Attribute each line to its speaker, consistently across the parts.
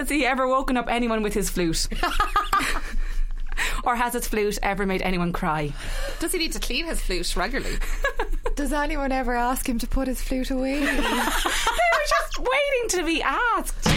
Speaker 1: Has he ever woken up anyone with his flute? or has his flute ever made anyone cry?
Speaker 2: Does he need to clean his flute regularly?
Speaker 3: Does anyone ever ask him to put his flute away?
Speaker 1: They were just waiting to be asked.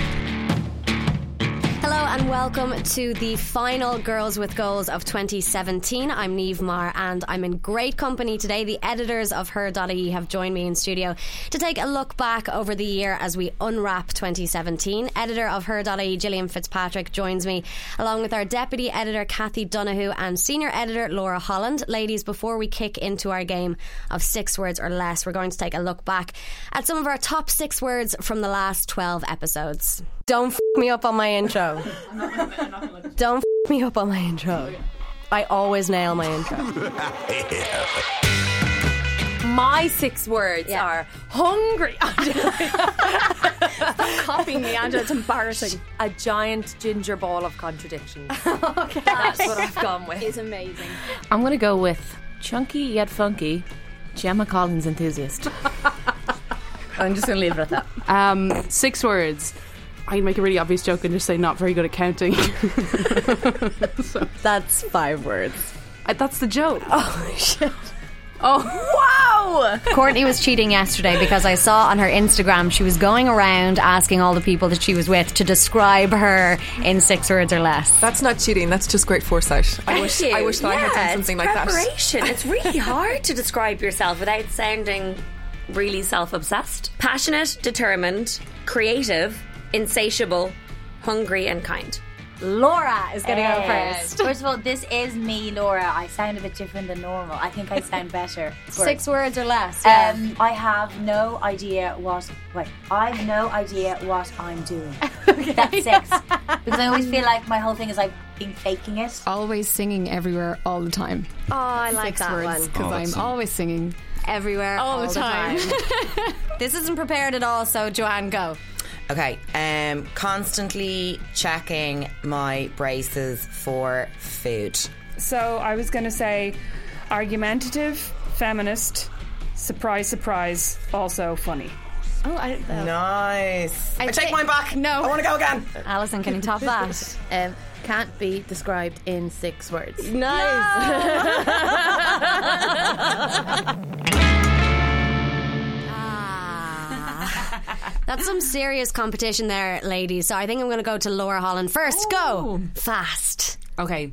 Speaker 4: Hello and welcome to the final Girls with Goals of 2017. I'm Neve Marr and I'm in great company today. The editors of Her.ie have joined me in studio to take a look back over the year as we unwrap 2017. Editor of Her.ie, Gillian Fitzpatrick, joins me along with our deputy editor, Kathy Donahue, and senior editor, Laura Holland. Ladies, before we kick into our game of six words or less, we're going to take a look back at some of our top six words from the last 12 episodes. Don't f me up on my intro. Don't f me up on my intro. I always nail my intro.
Speaker 5: My six words
Speaker 4: Yeah.
Speaker 5: are hungry. Stop copying me, Angela. It's embarrassing. A giant ginger ball of contradictions. okay. That's what I've gone with.
Speaker 4: It's amazing.
Speaker 6: I'm going to go with chunky yet funky Gemma Collins enthusiast. I'm just going to leave it at that.
Speaker 7: Um, six words. I'd make a really obvious joke and just say not very good at counting.
Speaker 4: That's five words.
Speaker 7: Uh, That's the joke.
Speaker 4: Oh, shit.
Speaker 6: Oh, wow!
Speaker 8: Courtney was cheating yesterday because I saw on her Instagram she was going around asking all the people that she was with to describe her in six words or less.
Speaker 3: That's not cheating. That's just great foresight. I wish. I wish that I had done something like that.
Speaker 5: preparation. It's really hard to describe yourself without sounding really self-obsessed. Passionate, determined, creative, insatiable, hungry, and kind.
Speaker 4: Laura is going to go first.
Speaker 9: First of all, this is me, Laura. I sound a bit different than normal. I think I sound better.
Speaker 4: Six words or less. Yeah.
Speaker 9: Um, I have no idea what. Wait, I have no idea what I'm doing. That's six. Because I always feel like my whole thing is I've been faking it.
Speaker 10: Always singing everywhere all the time.
Speaker 4: oh, I like
Speaker 10: Six
Speaker 4: that
Speaker 10: words
Speaker 4: one.
Speaker 10: because I'm always singing.
Speaker 4: Everywhere, all, the time. this isn't prepared at all, so Joanne, go.
Speaker 11: Okay, um, constantly checking my braces for food.
Speaker 12: So I was going to say argumentative, feminist, surprise, surprise, also funny.
Speaker 4: Oh, I.
Speaker 11: Nice. I,
Speaker 4: I
Speaker 11: take
Speaker 4: thi-
Speaker 11: mine back.
Speaker 4: No.
Speaker 11: I want to go again.
Speaker 8: Alison, can you top that?
Speaker 6: Um, can't be described in six words.
Speaker 4: Ah. That's some serious competition there, ladies. So I think I'm going to go to Laura Holland first. Go fast.
Speaker 1: Okay.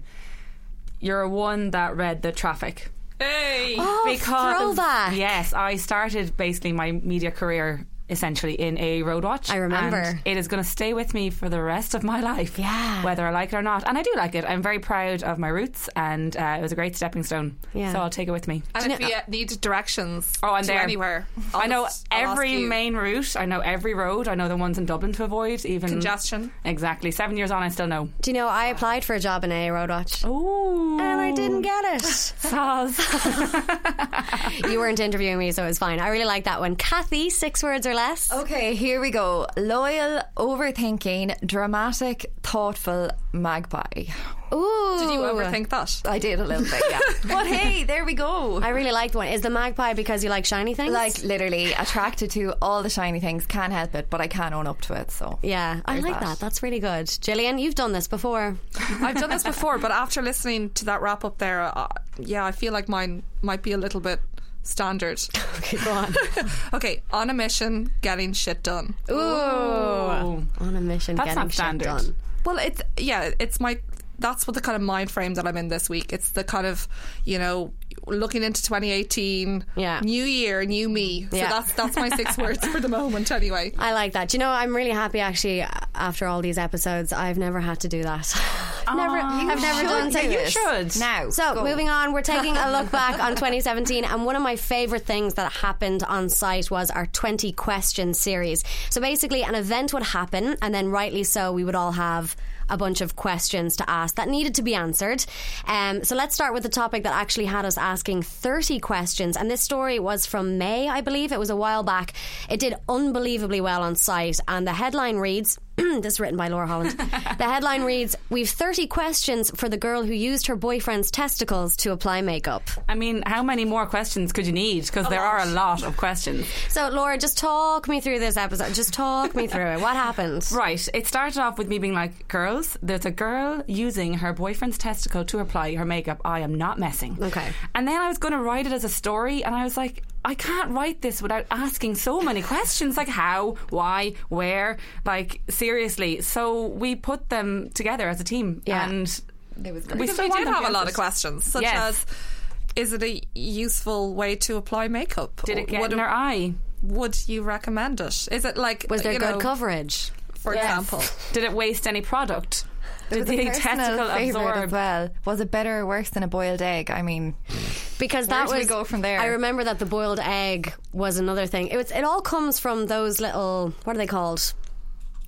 Speaker 1: You're one that read the traffic.
Speaker 2: Hey!
Speaker 4: Oh, throwback.
Speaker 1: Yes, I started basically my media career essentially in a road watch.
Speaker 4: I remember.
Speaker 1: And it is going to stay with me for the rest of my life.
Speaker 4: Yeah.
Speaker 1: Whether I like it or not. And I do like it. I'm very proud of my roots and uh, it was a great stepping stone.
Speaker 4: Yeah.
Speaker 1: So I'll take it with me.
Speaker 2: And if you need directions
Speaker 1: Oh, I'm
Speaker 2: to
Speaker 1: there.
Speaker 2: anywhere,
Speaker 1: I know
Speaker 2: I'll- I'll
Speaker 1: every main route. I know every road. I know the ones in Dublin to avoid. Even
Speaker 2: congestion.
Speaker 1: Exactly. Seven years on, I still know.
Speaker 4: Do you know I applied for a job in a road watch?
Speaker 1: Ooh.
Speaker 4: And I didn't get it.
Speaker 1: Saz.
Speaker 4: you weren't interviewing me, so it was fine. I really like that one. Kathy, six words or less.
Speaker 3: Okay, here we go. Loyal, overthinking, dramatic, thoughtful magpie.
Speaker 4: Ooh.
Speaker 2: Did you overthink that?
Speaker 3: I did a little bit, yeah. but hey, there we go.
Speaker 4: I really liked one. Is the magpie because you like shiny things?
Speaker 3: Like literally attracted to all the shiny things. Can't help it, but I can't own up to it. So
Speaker 4: yeah, I like
Speaker 3: that.
Speaker 4: that. That's really good. Gillian, you've done this before.
Speaker 2: I've done this before, but after listening to that wrap up there, uh, yeah, I feel like mine might be a little bit standard.
Speaker 4: Okay, go on.
Speaker 2: okay, on a mission, getting shit done.
Speaker 4: Ooh. On a mission,
Speaker 1: That's
Speaker 4: getting
Speaker 1: not
Speaker 4: shit
Speaker 1: standard.
Speaker 4: done.
Speaker 2: Well, it's yeah, it's my that's what the kind of mind frame that I'm in this week. It's the kind of you know looking into 2018,
Speaker 4: Yeah.
Speaker 2: new year, new me. So
Speaker 4: Yeah.
Speaker 2: that's that's my six words for the moment. Anyway,
Speaker 4: I like that. Do you know, I'm really happy actually. After all these episodes, I've never had to do that. I've never, I've never done
Speaker 1: Yeah, you should.
Speaker 3: now,
Speaker 4: So,
Speaker 3: go.
Speaker 4: moving on, we're taking a look back on 2017, and one of my favourite things that happened on site was our 20 question series. So, basically, an event would happen, and then, rightly so, we would all have a bunch of questions to ask that needed to be answered. Um, so let's start with the topic that actually had us asking 30 questions. And this story was from May, I believe. It was a while back. It did unbelievably well on site. And the headline reads this is written by Laura Holland. the headline reads We've 30 questions for the girl who used her boyfriend's testicles to apply makeup.
Speaker 1: I mean, how many more questions could you need? Because there are a lot of questions.
Speaker 4: So, Laura, just talk me through this episode. Just talk me through it. What happened?
Speaker 1: Right. It started off with me being like, girls, there's a girl using her boyfriend's testicle to apply her makeup. I am not messing.
Speaker 4: Okay.
Speaker 1: And then I was going to write it as a story, and I was like, I can't write this without asking so many questions like how, why, where. Like, seriously. So we put them together as a team.
Speaker 4: Yeah.
Speaker 1: And
Speaker 2: It was
Speaker 1: we
Speaker 2: because
Speaker 1: still
Speaker 2: we did have a lot of questions, such
Speaker 1: Yes.
Speaker 2: as is it a useful way to apply makeup?
Speaker 1: Did it get
Speaker 2: Would
Speaker 1: in her eye?
Speaker 2: Would you recommend it? Is it like
Speaker 4: Was there good
Speaker 2: know,
Speaker 4: coverage?
Speaker 2: For
Speaker 1: Yes.
Speaker 2: example,
Speaker 1: Did it waste any product? Did
Speaker 3: Was
Speaker 1: the
Speaker 3: a personal
Speaker 1: testicle absorb?
Speaker 3: as well. Was it better or worse than a boiled egg? I mean,
Speaker 4: because
Speaker 3: Where
Speaker 4: that
Speaker 3: do we
Speaker 4: was
Speaker 3: go from there?
Speaker 4: I remember that the boiled egg was another thing. It was. It all comes from those little. What are they called?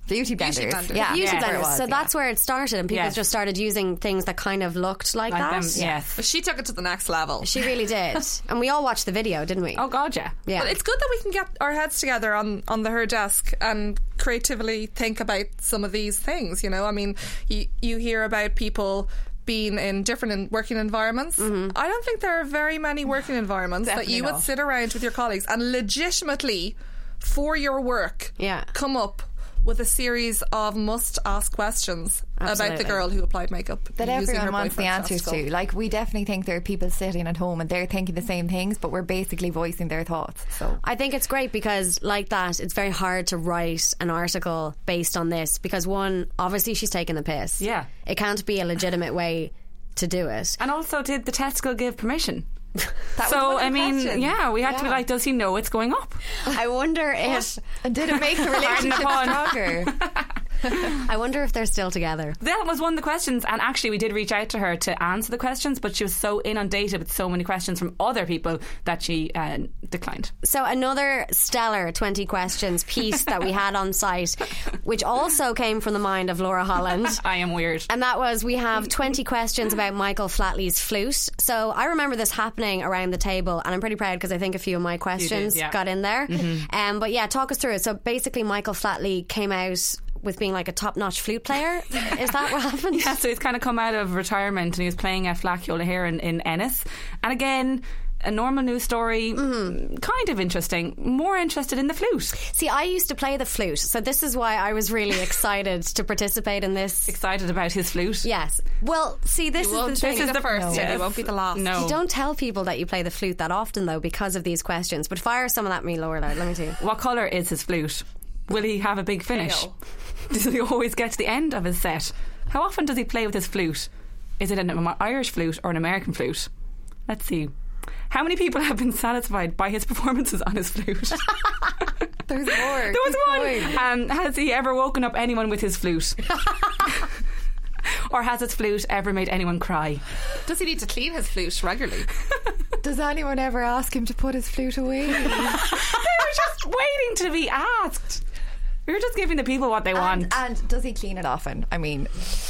Speaker 3: beauty
Speaker 2: Beauty
Speaker 3: blenders.
Speaker 2: blenders.
Speaker 3: Yeah,
Speaker 4: Beauty
Speaker 3: that's where it
Speaker 4: blenders.
Speaker 3: was,
Speaker 4: so
Speaker 3: yeah.
Speaker 4: that's where it started, and people
Speaker 1: Yes.
Speaker 4: just started using things that kind of looked like,
Speaker 1: Like
Speaker 4: that.
Speaker 1: them, yes.
Speaker 2: but she took it to the next level.
Speaker 4: She really did, and we all watched the video, didn't we?
Speaker 1: Oh, God, yeah.
Speaker 4: yeah.
Speaker 2: But it's good that we can get our heads together on, on the her desk and creatively think about some of these things. You know, I mean, you you hear about people being in different in working environments.
Speaker 4: Mm-hmm.
Speaker 2: I don't think there are very many working environments that you would sit around with your colleagues and legitimately for your work
Speaker 4: Yeah.
Speaker 2: come up with a series of must ask questions about the girl who applied makeup
Speaker 3: that everyone wants the answers to. Like, we definitely think there are people sitting at home and they're thinking the same things, but we're basically voicing their thoughts. So
Speaker 4: I think it's great because, like that, it's very hard to write an article based on this because, one, obviously she's taking the piss.
Speaker 1: Yeah.
Speaker 4: It can't be a legitimate way to do it.
Speaker 1: And also, did the testicle give permission?
Speaker 3: That
Speaker 1: so,
Speaker 3: was one of
Speaker 1: I mean,
Speaker 3: questions.
Speaker 1: yeah, we had to be like, does he know it's going up?
Speaker 4: I wonder if.
Speaker 3: did it make the relationship
Speaker 1: pun.
Speaker 3: stronger?
Speaker 4: I wonder if they're still together.
Speaker 1: That was one of the questions, and actually, we did reach out to her to answer the questions, but she was so inundated with so many questions from other people that she uh, declined.
Speaker 4: So another stellar 20 questions piece that we had on site, which also came from the mind of Laura Holland.
Speaker 1: I am weird.
Speaker 4: And that was we have 20 questions about Michael Flatley's flute. So I remember this happening around the table, and I'm pretty proud because I think a few of my questions
Speaker 1: yeah.
Speaker 4: got in there. Um, but yeah, talk us through it. So basically, Michael Flatley came out with being like a top notch flute player. Is that what happened?
Speaker 1: Yeah, so he's kind of come out of retirement and he was playing at Fleadh Cheoil here in, in Ennis. And again, a normal news story, mm-hmm. kind of interesting. More interested in the flute.
Speaker 4: See, I used to play the flute, so this is why I was really excited to participate in this.
Speaker 1: Excited about his flute.
Speaker 4: Yes. Well, see, this
Speaker 2: You
Speaker 4: is
Speaker 2: won't
Speaker 4: the
Speaker 2: be
Speaker 4: thing.
Speaker 1: is
Speaker 2: the
Speaker 1: the-
Speaker 2: first,
Speaker 1: no.
Speaker 2: and you won't be the last.
Speaker 1: No.
Speaker 4: You don't tell people that you play the flute that often, though, because of these questions. But fire someone at me, Laura. Let me see.
Speaker 1: What colour is his flute? Will he have a big finish?
Speaker 2: Pale.
Speaker 1: Does he always get to the end of his set? How often does he play with his flute? Is it an Irish flute or an American flute? Let's see. How many people have been satisfied by his performances on his flute?
Speaker 3: There's more.
Speaker 1: There was one. Um, has he ever woken up anyone with his flute? or has his flute ever made anyone cry?
Speaker 2: Does he need to clean his flute regularly?
Speaker 3: Does anyone ever ask him to put his flute away?
Speaker 1: They were just waiting to be asked. We were just giving the people what they want.
Speaker 3: and, and does he clean it often? I mean,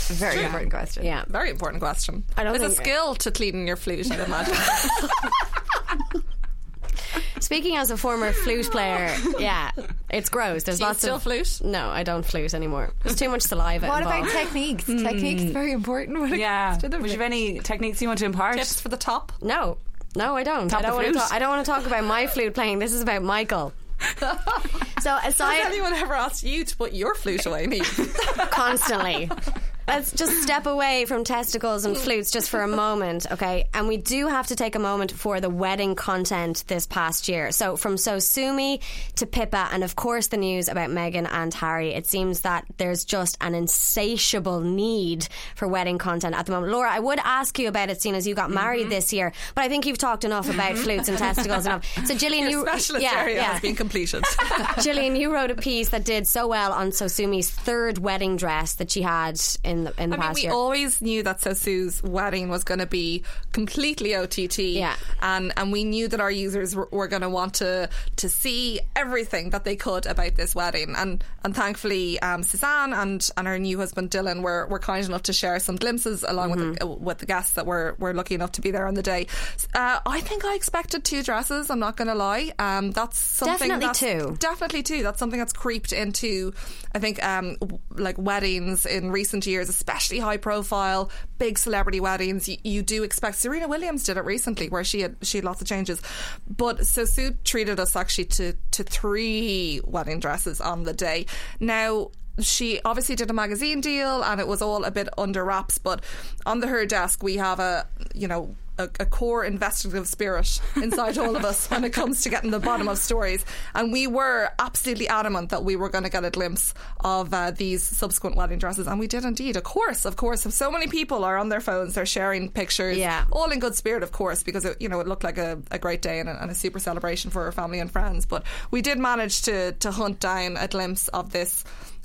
Speaker 3: very important question.
Speaker 4: Yeah.
Speaker 2: Very important question.
Speaker 4: I don't
Speaker 2: There's a
Speaker 4: think-
Speaker 2: skill to cleaning your flute, I'd imagine.
Speaker 4: Speaking as a former flute player, yeah, it's gross. There's
Speaker 2: Do you
Speaker 4: lots
Speaker 2: still
Speaker 4: of
Speaker 2: flute?
Speaker 4: No, I don't flute anymore. There's too much saliva.
Speaker 3: What
Speaker 4: involved.
Speaker 3: about techniques? Hmm. Techniques very important. When it
Speaker 1: Yeah.
Speaker 3: comes to the
Speaker 1: Would you have any techniques you want to impart?
Speaker 2: Tips for the top?
Speaker 4: No, no, I don't.
Speaker 1: Top
Speaker 4: I don't want to.
Speaker 1: flute.
Speaker 4: Talk, I don't want to talk about my flute playing. This is about Michael. so
Speaker 2: Has
Speaker 4: aside,
Speaker 2: anyone ever asked you to put your flute away, me?
Speaker 4: constantly. Let's just step away from testicles and flutes just for a moment, okay? And we do have to take a moment for the wedding content this past year. So, from SoSueMe to Pippa, and of course the news about Meghan and Harry, it seems that there's just an insatiable need for wedding content at the moment. Laura, I would ask you about it, seeing as you got married mm-hmm. this year, but I think you've talked enough about mm-hmm. flutes and testicles enough. So, Gillian,
Speaker 2: Your
Speaker 4: you
Speaker 2: specialist
Speaker 4: yeah,
Speaker 2: area
Speaker 4: yeah.
Speaker 2: has been completed.
Speaker 4: Gillian, you wrote a piece that did so well on SoSueMe's third wedding dress that she had in in the in the
Speaker 2: I mean, we
Speaker 4: year.
Speaker 2: always knew that SoSue's wedding was going to be completely OTT.
Speaker 4: Yeah.
Speaker 2: And, and we knew that our users were, were going to want to to see everything that they could about this wedding. And and thankfully, um, Suzanne and, and her new husband Dylan were, were kind enough to share some glimpses along with,
Speaker 4: Mm-hmm.
Speaker 2: the, with the guests that were, were lucky enough to be there on the day. Uh, I think I expected two dresses, I'm not going to lie. Um, that's something
Speaker 4: Definitely
Speaker 2: that's,
Speaker 4: two.
Speaker 2: Definitely two. That's something that's creeped into, I think, um, like weddings in recent years, especially high profile, big celebrity weddings. You, you do expect. Serena Williams did it recently, where she had she had lots of changes. But so Sue treated us actually to to three wedding dresses on the day. Now she obviously did a magazine deal and it was all a bit under wraps but under her desk we have a you know a, a core investigative spirit inside all of us when it comes to getting the bottom of stories. And we were absolutely adamant that we were going to get a glimpse of uh, these subsequent wedding dresses. And we did indeed. Of course of course so many people are on their phones they're sharing pictures
Speaker 4: Yeah.
Speaker 2: all in good spirit of course because it, you know it looked like a, a great day and a, and a super celebration for our family and friends. But we did manage to to hunt down a glimpse of this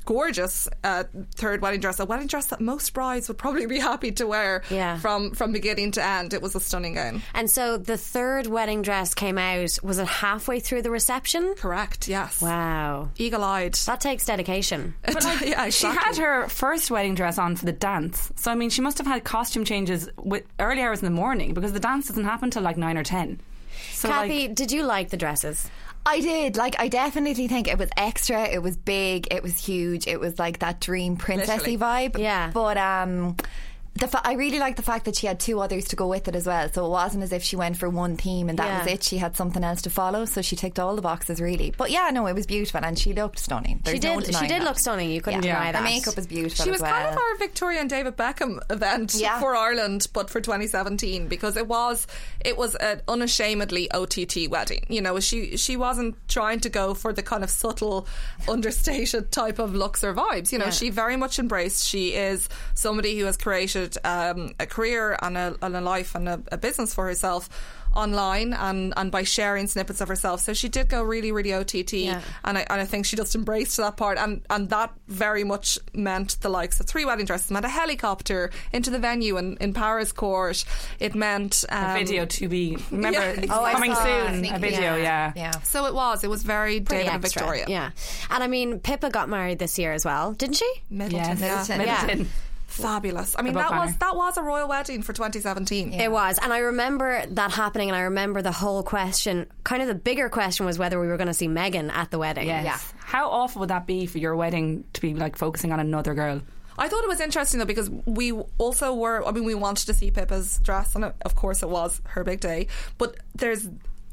Speaker 2: gorgeous uh, third wedding dress, a wedding dress that most brides would probably be happy to wear
Speaker 4: Yeah.
Speaker 2: from from beginning to end. It was a stunning gown.
Speaker 4: and so the third wedding dress came out. Was it halfway through the reception?
Speaker 2: Correct. Yes.
Speaker 4: Wow.
Speaker 2: Eagle eyed.
Speaker 4: That takes dedication.
Speaker 2: But yeah,
Speaker 1: She had her first wedding dress on for the dance. So, I mean, she must have had costume changes with early hours in the morning because the dance doesn't happen till like 9 or 10. So,
Speaker 4: Kathy,
Speaker 1: like,
Speaker 4: did you like the dresses?
Speaker 3: I did. Like, I definitely think it was extra. It was big. It was huge. It was like that dream princessy
Speaker 2: Literally.
Speaker 3: vibe.
Speaker 4: Yeah.
Speaker 3: But um, the fa- I really like the fact that she had two others to go with it as well. So it wasn't as if she went for one theme and that
Speaker 4: Yeah.
Speaker 3: was it. She had something else to follow. So she ticked all the boxes really. But yeah, no, it was beautiful and she looked stunning. There's
Speaker 4: she
Speaker 3: no
Speaker 4: did. She did
Speaker 3: that.
Speaker 4: look stunning. You couldn't
Speaker 3: Yeah.
Speaker 4: deny
Speaker 3: Her
Speaker 4: that.
Speaker 3: makeup was beautiful.
Speaker 2: She
Speaker 3: as
Speaker 2: was
Speaker 3: well.
Speaker 2: kind of our Victoria and David Beckham event
Speaker 3: Yeah.
Speaker 2: for Ireland, but for 2017 because it was it was an unashamedly OTT wedding. You know, she she wasn't trying to go for the kind of subtle, understated type of looks or vibes. You know,
Speaker 4: Yeah.
Speaker 2: she very much embraced. She is somebody who has created um, a career and a, and a life and a, a business for herself online and, and by sharing snippets of herself. So she did go really, really OTT.
Speaker 4: Yeah.
Speaker 2: And I, and I think she just embraced that part. And, and that very much meant the likes of three wedding dresses, meant a helicopter into the venue in, in Powerscourt. It meant um,
Speaker 1: a video to be. Remember,
Speaker 2: Yeah.
Speaker 1: it's
Speaker 2: Oh, I
Speaker 1: coming
Speaker 2: saw that.
Speaker 1: soon. A video,
Speaker 3: yeah.
Speaker 1: yeah.
Speaker 3: Yeah.
Speaker 2: So it was. It was very
Speaker 4: Pretty
Speaker 2: David and. Victoria.
Speaker 4: Yeah. And I mean, Pippa got married this year as well, didn't she?
Speaker 2: Middleton.
Speaker 1: Yes.
Speaker 2: yeah.
Speaker 1: Middleton.
Speaker 2: Fabulous. I mean,
Speaker 1: Above
Speaker 2: that was that was a royal wedding for 2017.
Speaker 4: It was. And I remember that happening, and I remember the whole question. Kind of the bigger question was whether we were going to see Meghan at the wedding.
Speaker 1: Yes. How awful would that be for your wedding to be like focusing on another girl?
Speaker 2: I thought it was interesting though because we also were. I mean, we wanted to see Pippa's dress, and of course, it was her big day. But there's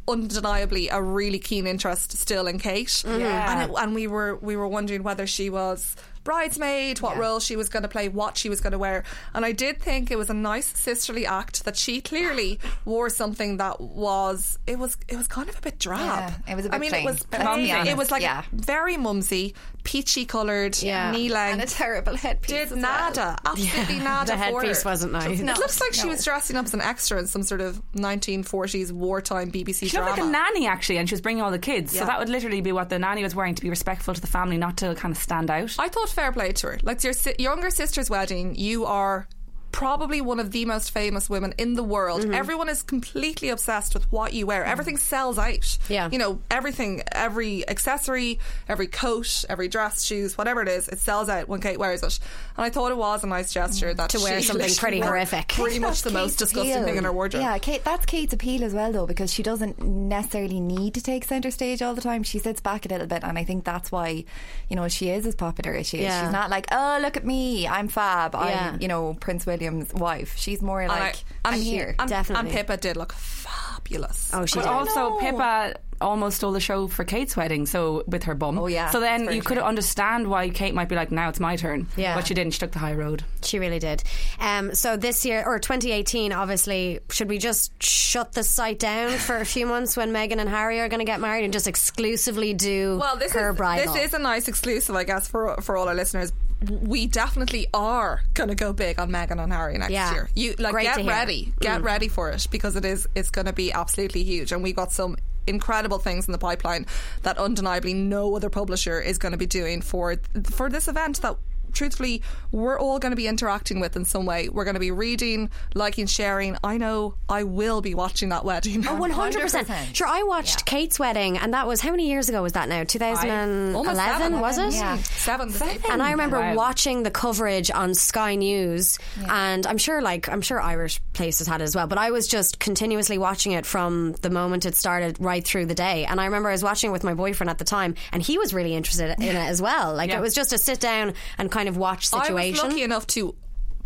Speaker 2: undeniably a really keen interest still in Kate,
Speaker 1: Yeah.
Speaker 2: and, it, and we were we were wondering whether she was bridesmaid, what role she was going to play, what she was going to wear. And I did think it was a nice sisterly act that she clearly wore something that was it was it was kind of a bit drab.
Speaker 3: Yeah, it was a
Speaker 2: I
Speaker 3: bit
Speaker 2: mean,
Speaker 3: plain.
Speaker 2: it was plain. It was like
Speaker 3: yeah.
Speaker 2: very mumsy, peachy coloured,
Speaker 4: Yeah.
Speaker 2: knee length.
Speaker 3: And a terrible headpiece.
Speaker 2: Did
Speaker 3: as well.
Speaker 2: nada, absolutely nada.
Speaker 4: The
Speaker 2: for
Speaker 4: headpiece
Speaker 2: her.
Speaker 4: wasn't nice.
Speaker 2: It looks like she was dressing up as an extra in some sort of 1940s wartime BBC
Speaker 1: She looked like a nanny actually, and she was bringing all the kids.
Speaker 2: Yeah.
Speaker 1: So that would literally be what the nanny was wearing to be respectful to the family, not to kind of stand out.
Speaker 2: I thought fair play to her. Like your si- younger sister's wedding, you are probably one of the most famous women in the world.
Speaker 4: Mm-hmm.
Speaker 2: Everyone is completely obsessed with what you wear. Everything sells out.
Speaker 4: Yeah.
Speaker 2: You know, everything, every accessory, every coat, every dress, shoes, whatever it is, it sells out when Kate wears it. And I thought it was a nice gesture that
Speaker 4: To wear something pretty horrific.
Speaker 2: Pretty much the most disgusting
Speaker 3: appeal.
Speaker 2: thing in her wardrobe.
Speaker 3: Yeah, Kate, that's Kate's appeal as well, though, because she doesn't necessarily need to take centre stage all the time. She sits back a little bit, and I think that's why, you know, she is as popular as she is.
Speaker 4: Yeah.
Speaker 3: She's not like, oh, look at me, I'm fab,
Speaker 4: Yeah.
Speaker 3: I'm, you know, Prince William's wife. She's more
Speaker 2: And I-
Speaker 3: like,
Speaker 2: and
Speaker 3: I'm here.
Speaker 2: And,
Speaker 4: Definitely.
Speaker 2: And Pippa did look fabulous.
Speaker 4: Oh, she
Speaker 1: But
Speaker 4: did.
Speaker 1: also, Pippa almost stole the show for Kate's wedding, so with her bum.
Speaker 3: Oh, yeah,
Speaker 1: So then you could
Speaker 3: true.
Speaker 1: understand why Kate might be like, now it's my turn.
Speaker 4: Yeah.
Speaker 1: But she didn't. She took the high road.
Speaker 4: She really did. Um, so this year, or 2018, obviously, should we just shut the site down for a few months when Meghan and Harry are going to get married and just exclusively do
Speaker 2: Well, this
Speaker 4: her
Speaker 2: is
Speaker 4: bridal?
Speaker 2: this is a nice exclusive, I guess, for for all our listeners. We definitely are going to go big on Meghan and Harry next
Speaker 4: Yeah.
Speaker 2: year. You like
Speaker 4: Great
Speaker 2: get ready, get
Speaker 4: Mm.
Speaker 2: ready for it because it is it's going to be absolutely huge, and we got some incredible things in the pipeline that undeniably no other publisher is going to be doing for for this event that truthfully, we're all going to be interacting with in some way. We're going to be reading, liking, sharing. I know I will be watching that wedding.
Speaker 4: Oh, 100%. Sure, I watched Kate's wedding, and that was how many years ago was that now? 2011,
Speaker 2: Almost seven.
Speaker 4: was it?
Speaker 2: Yeah. Seven.
Speaker 4: And I remember
Speaker 2: Wow.
Speaker 4: watching the coverage on Sky News, and I'm sure, like, I'm sure Irish places had it as well. But I was just continuously watching it from the moment it started right through the day. And I remember I was watching it with my boyfriend at the time, and he was really interested in it as well. Like,
Speaker 2: Yeah.
Speaker 4: it was just a sit down and kind of watch situation.
Speaker 2: I was lucky enough to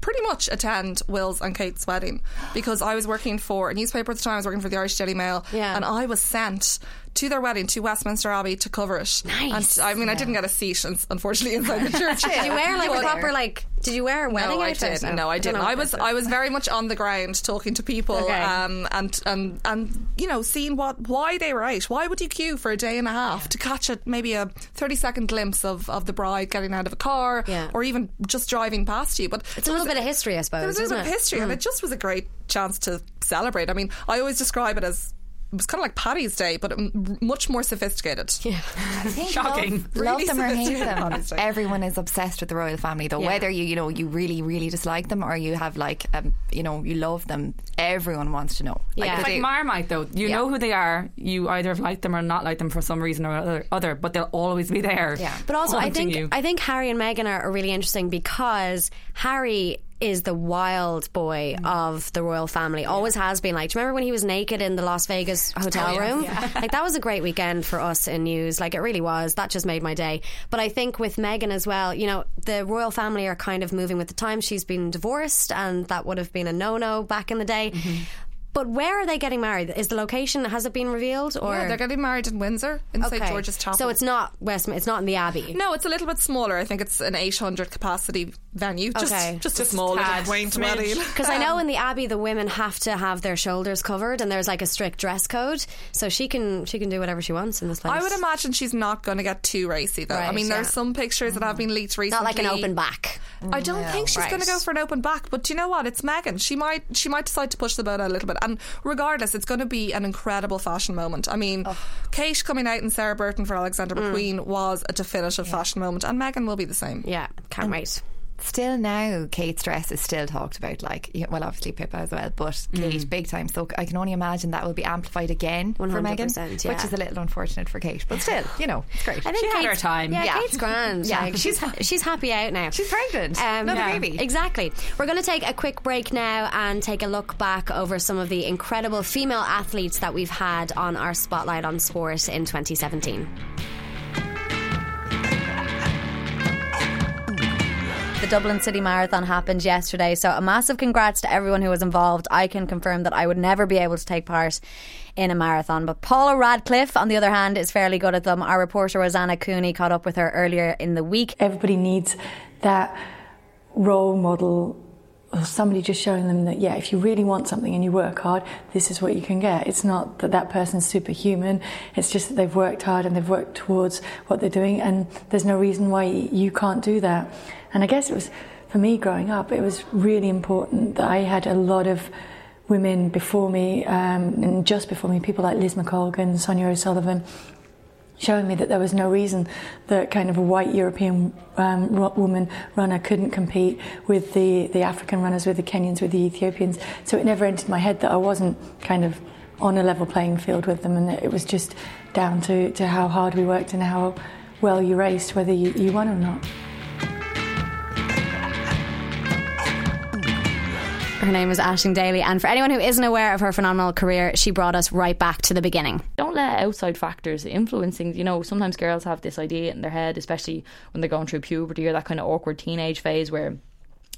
Speaker 2: pretty much attend Will's and Kate's wedding because I was working for a newspaper at the time. I was working for the Irish Daily Mail,
Speaker 4: Yeah.
Speaker 2: and I was sent to their wedding to Westminster Abbey to cover it.
Speaker 4: Nice.
Speaker 2: And I mean, I didn't get a seat, un- unfortunately, inside the church.
Speaker 4: Did you wear like a proper like? Did you wear a wedding
Speaker 2: no, I didn't. No, I
Speaker 4: don't
Speaker 2: didn't. I was I was very much on the ground talking to people
Speaker 4: Okay.
Speaker 2: um, and and and you know seeing what why they were out. Why would you queue for a day and a half to catch a maybe a thirty second glimpse of, of the bride getting out of a car
Speaker 4: Yeah.
Speaker 2: or even just driving past you? But
Speaker 4: It's a little bit of history, I suppose.
Speaker 2: there was a little bit of history, and
Speaker 4: Mm.
Speaker 2: it just was a great chance to celebrate. I mean, I always describe it as. It was kind of like Paddy's Day, but much more sophisticated.
Speaker 4: Yeah,
Speaker 2: shocking.
Speaker 3: Love, love
Speaker 2: Really
Speaker 3: them or hate them.
Speaker 2: Paddy's
Speaker 3: Everyone is obsessed with the royal family, though.
Speaker 2: Yeah.
Speaker 3: Whether you, you know, you really, really dislike them or you have like, um, you know, you love them. Everyone wants to know.
Speaker 1: Like, it's
Speaker 3: they-
Speaker 1: like Marmite, though. You
Speaker 3: Yeah.
Speaker 1: know who they are. You either have liked them or not liked them for some reason or other, other but they'll always be there.
Speaker 3: Yeah.
Speaker 4: But also, I think
Speaker 1: you.
Speaker 4: I think Harry and Meghan are, are really interesting because Harry is the wild boy
Speaker 1: Mm.
Speaker 4: of the royal family. Always has been. Like, do you remember when he was naked in the Las Vegas hotel
Speaker 1: Oh,
Speaker 4: room?
Speaker 1: Yeah.
Speaker 4: Like that was a great weekend for us in news. Like it really was. That just made my day. But I think with Meghan as well, you know, the royal family are kind of moving with the times. She's been divorced, and that would have been a no-no back in the day.
Speaker 1: Mm-hmm.
Speaker 4: But where are they getting married? Is the location has it been revealed or
Speaker 2: Yeah, they're getting married in Windsor in St George's Chapel.
Speaker 4: So it's not Westminster. It's not in the Abbey.
Speaker 2: No, it's a little bit smaller. I think it's an 800 capacity venue. Just,
Speaker 4: Okay.
Speaker 2: just a
Speaker 1: Just
Speaker 2: small little
Speaker 1: tad,
Speaker 2: quaint
Speaker 1: smidge.
Speaker 2: wedding.
Speaker 4: Because I know in the Abbey the women have to have their shoulders covered, and there's like a strict dress code. So she can she can do whatever she wants in this place.
Speaker 2: I would imagine she's not going to get too racy, though. I
Speaker 4: Right,
Speaker 2: mean,
Speaker 4: yeah.
Speaker 2: there's some pictures that have been leaked recently.
Speaker 4: not like an open back.
Speaker 2: I don't think she's
Speaker 4: Right.
Speaker 2: going to go for an open back, but do you know what? It's Meghan. She might she might decide to push the boat out a little bit. And regardless, it's going to be an incredible fashion moment. I mean, oh. Kate coming out in Sarah Burton for Alexander mm. McQueen was a definitive fashion moment, and Meghan will be the same.
Speaker 4: Yeah, can't wait.
Speaker 3: Still now, Kate's dress is still talked about. Like, well, obviously Pippa as well, but Kate big time. So I can only imagine that will be amplified again for
Speaker 4: Meghan, yeah.
Speaker 3: which is a little unfortunate for Kate. But still, you know, it's great.
Speaker 4: I think
Speaker 1: She had her time.
Speaker 4: Yeah,
Speaker 3: Yeah.
Speaker 4: Kate's grand.
Speaker 3: Yeah.
Speaker 4: Like, she's she's happy out now.
Speaker 3: She's pregnant.
Speaker 4: Um,
Speaker 3: Another
Speaker 4: yeah,
Speaker 3: baby.
Speaker 4: Exactly. We're going to take a quick break now and take a look back over some of the incredible female athletes that we've had on our spotlight on sport in 2017.
Speaker 8: Dublin City Marathon happened yesterday, so a massive congrats to everyone who was involved. I can confirm that I would never be able to take part in a marathon. But Paula Radcliffe, on the other hand, is fairly good at them. Our reporter Rosanna Cooney caught up with her earlier in the week.
Speaker 13: Everybody needs that role model or somebody just showing them that, yeah, if you really want something and you work hard, this is what you can get. It's not that that person's superhuman. It's just that they've worked hard and they've worked towards what they're doing, and there's no reason why you can't do that. And I guess it was, for me growing up, it was really important that I had a lot of women before me um, and just before me, people like Liz McColgan, Sonia O'Sullivan, showing me that there was no reason that kind of a white European um, woman runner couldn't compete with the, the African runners, with the Kenyans, with the Ethiopians. So it never entered my head that I wasn't kind of on a level playing field with them, and it was just down to, to how hard we worked and how well you raced, whether you, you won or not.
Speaker 8: Her name is Aisling Daly, and for anyone who isn't aware of her phenomenal career, she brought us right back to the beginning.
Speaker 14: don't let outside factors influencing you know sometimes girls have this idea in their head especially when they're going through puberty or that kind of awkward teenage phase where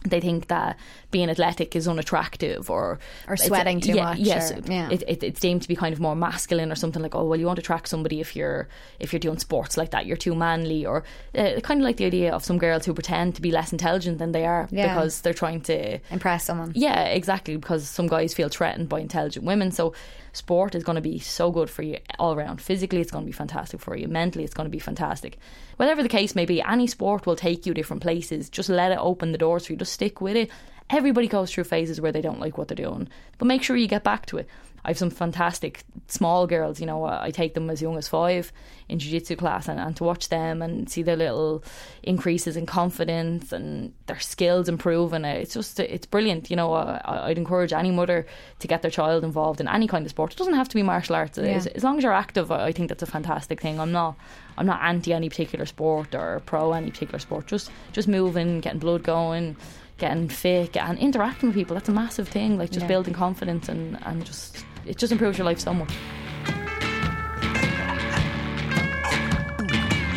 Speaker 14: they think that being athletic is unattractive or
Speaker 8: Or sweating too
Speaker 14: yeah,
Speaker 8: much
Speaker 14: Yes,
Speaker 8: or- yeah.
Speaker 14: it, it, it's deemed to be kind of more masculine or something like oh well you won't attract somebody if you're if you're doing sports like that you're too manly or uh, kind of like the idea of some girls who pretend to be less intelligent than they are
Speaker 8: Yeah.
Speaker 14: because they're trying to
Speaker 8: Impress someone.
Speaker 14: yeah, exactly. Because some guys feel threatened by intelligent women. So sport is going to be so good for you all around. Physically, it's going to be fantastic for you. Mentally, it's going to be fantastic. Whatever the case may be, any sport will take you different places. Just let it open the doors for you. Just stick with it. Everybody goes through phases where they don't like what they're doing, but make sure you get back to it. I have some fantastic small girls, you know, I take them as young as five in jiu-jitsu class and, and to watch them and see their little increases in confidence and their skills improving. Uh, it's just, it's brilliant. You know, uh, I, I'd encourage any mother to get their child involved in any kind of sport. It doesn't have to be martial arts.
Speaker 4: Yeah.
Speaker 14: As, as long as you're active, I think that's a fantastic thing. I'm not, I'm not anti any particular sport or pro any particular sport. Just, just moving, getting blood going getting fit and interacting with people that's a massive thing like just
Speaker 4: Yeah.
Speaker 14: building confidence and, and just it just improves your life so much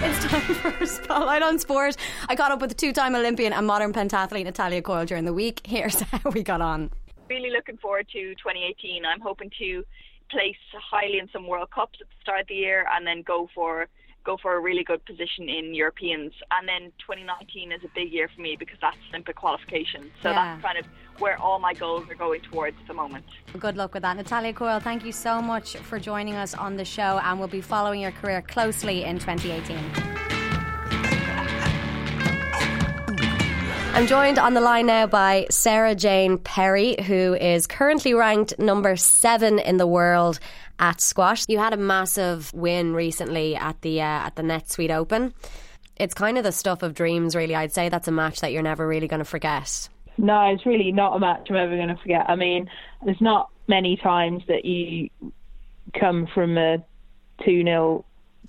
Speaker 4: It's time for Spotlight on Sport. I caught up with two time Olympian and modern pentathlete Natalia Coyle during the week. Here's how we got on.
Speaker 15: really looking forward to 2018. I'm hoping to place highly in some World Cups at the start of the year, and then go for go for a really good position in Europeans. And then 2019 is a big year for me because that's Olympic qualification. So
Speaker 4: Yeah.
Speaker 15: that's kind of where all my goals are going towards at the moment.
Speaker 4: Good luck with that. Natalia Coyle, thank you so much for joining us on the show, and we'll be following your career closely in 2018. I'm joined on the line now by Sarah Jane Perry, who is currently ranked number seven in the world at squash. You had a massive win recently at the uh, at the NetSuite Open. It's kind of the stuff of dreams, really. I'd say that's a match that you're never really going to forget.
Speaker 16: No, it's really not a match I'm ever going to forget. I mean, there's not many times that you come from a 2 0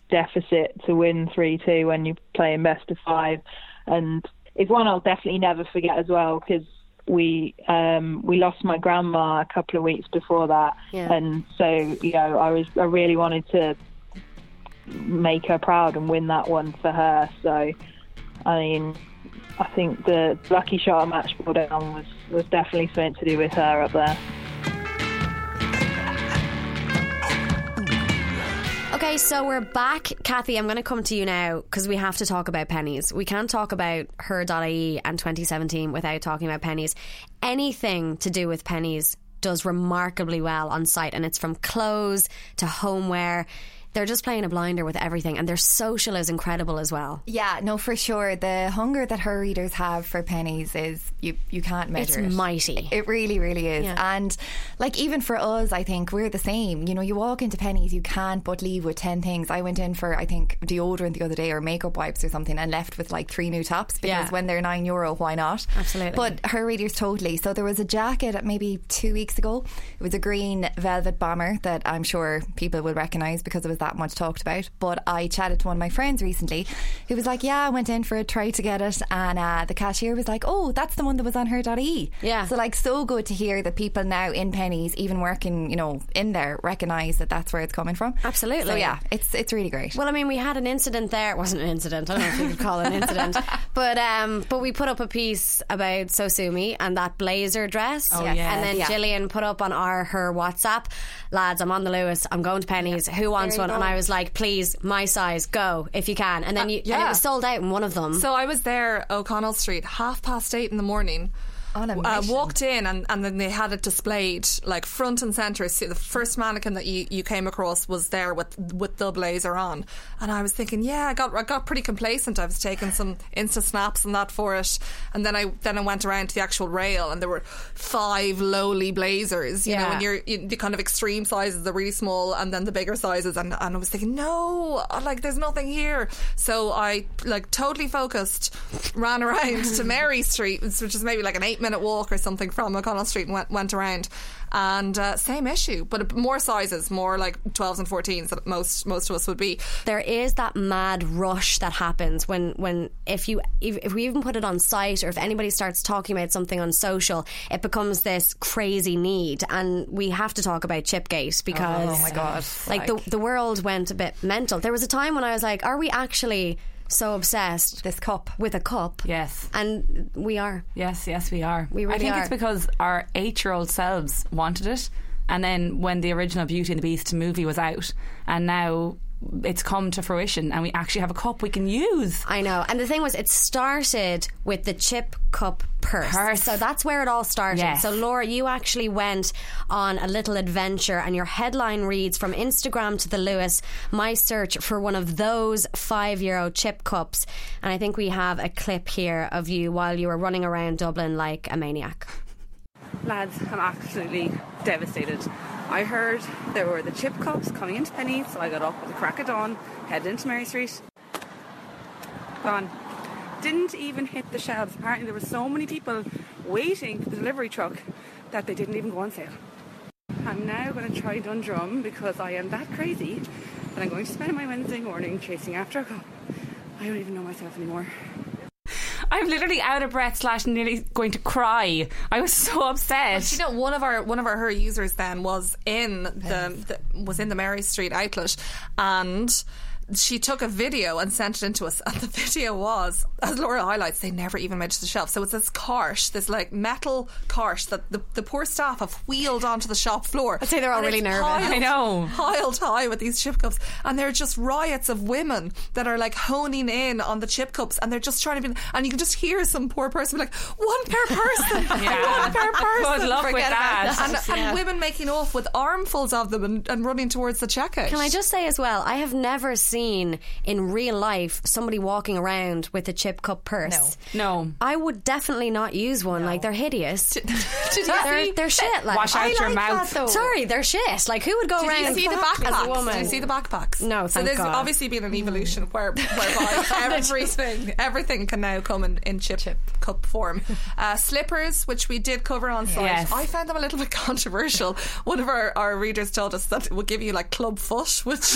Speaker 16: deficit to win 3 2 when you're playing best of five. And it's one I'll definitely never forget as well because we um, we lost my grandma a couple of weeks before that,
Speaker 4: Yeah.
Speaker 16: and so you know I was I really wanted to make her proud and win that one for her. So I mean, I think the lucky shot at match ball down was was definitely something to do with her up there.
Speaker 4: Okay, so we're back. Kathy, I'm going to come to you now because we have to talk about Penneys. We can't talk about her.ie and 2017 without talking about Penneys. Anything to do with Penneys does remarkably well on site, and it's from clothes to homeware. They're just playing a blinder with everything, and their social is incredible as well.
Speaker 3: Yeah, no, for sure. The hunger that her readers have for Penneys is you you can't measure.
Speaker 4: It's
Speaker 3: it.
Speaker 4: mighty.
Speaker 3: It really, really is.
Speaker 4: Yeah.
Speaker 3: And like even for us, I think we're the same. You know, you walk into Penneys, you can't but leave with ten things. I went in for I think deodorant the other day or makeup wipes or something, and left with like three new tops because
Speaker 4: Yeah.
Speaker 3: when they're nine euro, why not?
Speaker 4: Absolutely.
Speaker 3: But her readers totally. So there was a jacket maybe two weeks ago. It was a green velvet bomber that I'm sure people will recognise because it was that much talked about. But I chatted to one of my friends recently who was like, Yeah, I went in for a try to get it and uh, the cashier was like, Oh, that's the one that was on her.ie.
Speaker 4: Yeah.
Speaker 3: So like so good to hear that people now in Penneys, even working, you know, in there, recognise that that's where it's coming from.
Speaker 4: Absolutely.
Speaker 3: So yeah, it's it's really great.
Speaker 4: Well, I mean, we had an incident there. It wasn't an incident. I don't know if you could call it an incident. But um, but we put up a piece about SoSueMe and that blazer dress.
Speaker 1: Oh, Yes. yeah.
Speaker 4: And then
Speaker 3: Yeah.
Speaker 4: Gillian put up on our her WhatsApp, lads, I'm on the Luas. I'm going to Penneys. Who wants one? And. I was like, please, my size, go if you can. And then uh, you, and it was sold out in one of them.
Speaker 2: So I was there, O'Connell Street, half past eight in the morning.
Speaker 3: A
Speaker 2: uh, walked in and, and then they had it displayed like front and center. See, the first mannequin that you, you came across was there with with the blazer on, and I was thinking, yeah, I got I got pretty complacent. I was taking some insta snaps and that for it, and then I then I went around to the actual rail and there were five lowly blazers. You know,
Speaker 4: Yeah.
Speaker 2: and you're you, the kind of extreme sizes, the really small, and then the bigger sizes, and and I was thinking, no, like there's nothing here. So I like totally focused, ran around to Mary Street, which is maybe like an eight minute walk or something from O'Connell Street, and went went around. And uh, same issue, but more sizes, more like 12s and 14s that most most of us would be.
Speaker 4: there is that mad rush that happens when when if you if, if we even put it on site or if anybody starts talking about something on social it becomes this crazy need and we have to talk about chipgate because
Speaker 3: Oh my God.
Speaker 4: like, the the world went a bit mental there was a time when I was like are we actually so obsessed
Speaker 3: this cup
Speaker 4: with a cup
Speaker 1: Yes.
Speaker 4: and we are
Speaker 1: Yes, yes, we are.
Speaker 4: We really
Speaker 1: I think
Speaker 4: are.
Speaker 1: it's because our eight-year-old selves wanted it, and then when the original Beauty and the Beast movie was out, and now it's come to fruition, and we actually have a cup we can use.
Speaker 4: I know. And the thing was, it started with the chip cup purse.
Speaker 1: Purse.
Speaker 4: So that's where it all started.
Speaker 1: Yes.
Speaker 4: So, Laura, you actually went on a little adventure, and your headline reads From Instagram to the Luas, my search for one of those five euro chip cups. And I think we have a clip here of you while you were running around Dublin like a maniac.
Speaker 17: Lads, I'm absolutely devastated. I heard there were the chip cups coming into Penny, so I got up with the crack of dawn, headed into Mary Street. Gone. Didn't even hit the shelves. Apparently, there were so many people waiting for the delivery truck that they didn't even go on sale. I'm now going to try Dundrum because I am that crazy that I'm going to spend my Wednesday morning chasing after a cup. I don't even know myself anymore.
Speaker 1: I'm literally out of breath slash nearly going to cry. I was so upset.
Speaker 2: you know, one of our one of our her users then was in the, the was in the Mary Street outlet, and she took a video and sent it into us. And the video was, as Laura highlights, they never even made it to the shelf. So it's this cart, this like metal cart that the, the poor staff have wheeled onto the shop floor.
Speaker 4: I'd say they're all really nervous.
Speaker 2: piled-
Speaker 1: I know.
Speaker 2: piled high with these chip cups, and they're just riots of women that are like honing in on the chip cups, and they're just trying to be. And you can just hear some poor person be like, "One per person,
Speaker 1: Yeah.
Speaker 2: one per person."
Speaker 1: Good luck with
Speaker 2: Forget about
Speaker 1: that.
Speaker 2: And, and
Speaker 1: Yeah.
Speaker 2: women making off with armfuls of them and, and running towards the checkout.
Speaker 4: Can I just say as well, I have never seen in real life somebody walking around with a chip cup purse.
Speaker 1: No.
Speaker 4: I would definitely not use one. Like they're hideous.
Speaker 2: Did you
Speaker 4: they're,
Speaker 2: see-
Speaker 4: they're shit. Like
Speaker 1: Wash out
Speaker 4: I
Speaker 1: your
Speaker 4: like
Speaker 1: mouth.
Speaker 4: that, though. Sorry, they're shit. Like who would go
Speaker 2: Did
Speaker 4: around
Speaker 2: you see the
Speaker 4: as a
Speaker 2: backpacks?
Speaker 4: woman?
Speaker 2: Did you see the backpacks?
Speaker 4: No,
Speaker 2: So there's
Speaker 4: God.
Speaker 2: obviously been an evolution where whereby everything everything can now come in, in chip, cup form. Uh, slippers, which we did cover on site,
Speaker 1: Yes.
Speaker 2: I found them a little bit controversial. One of our, our readers told us that it would give you like club foot, which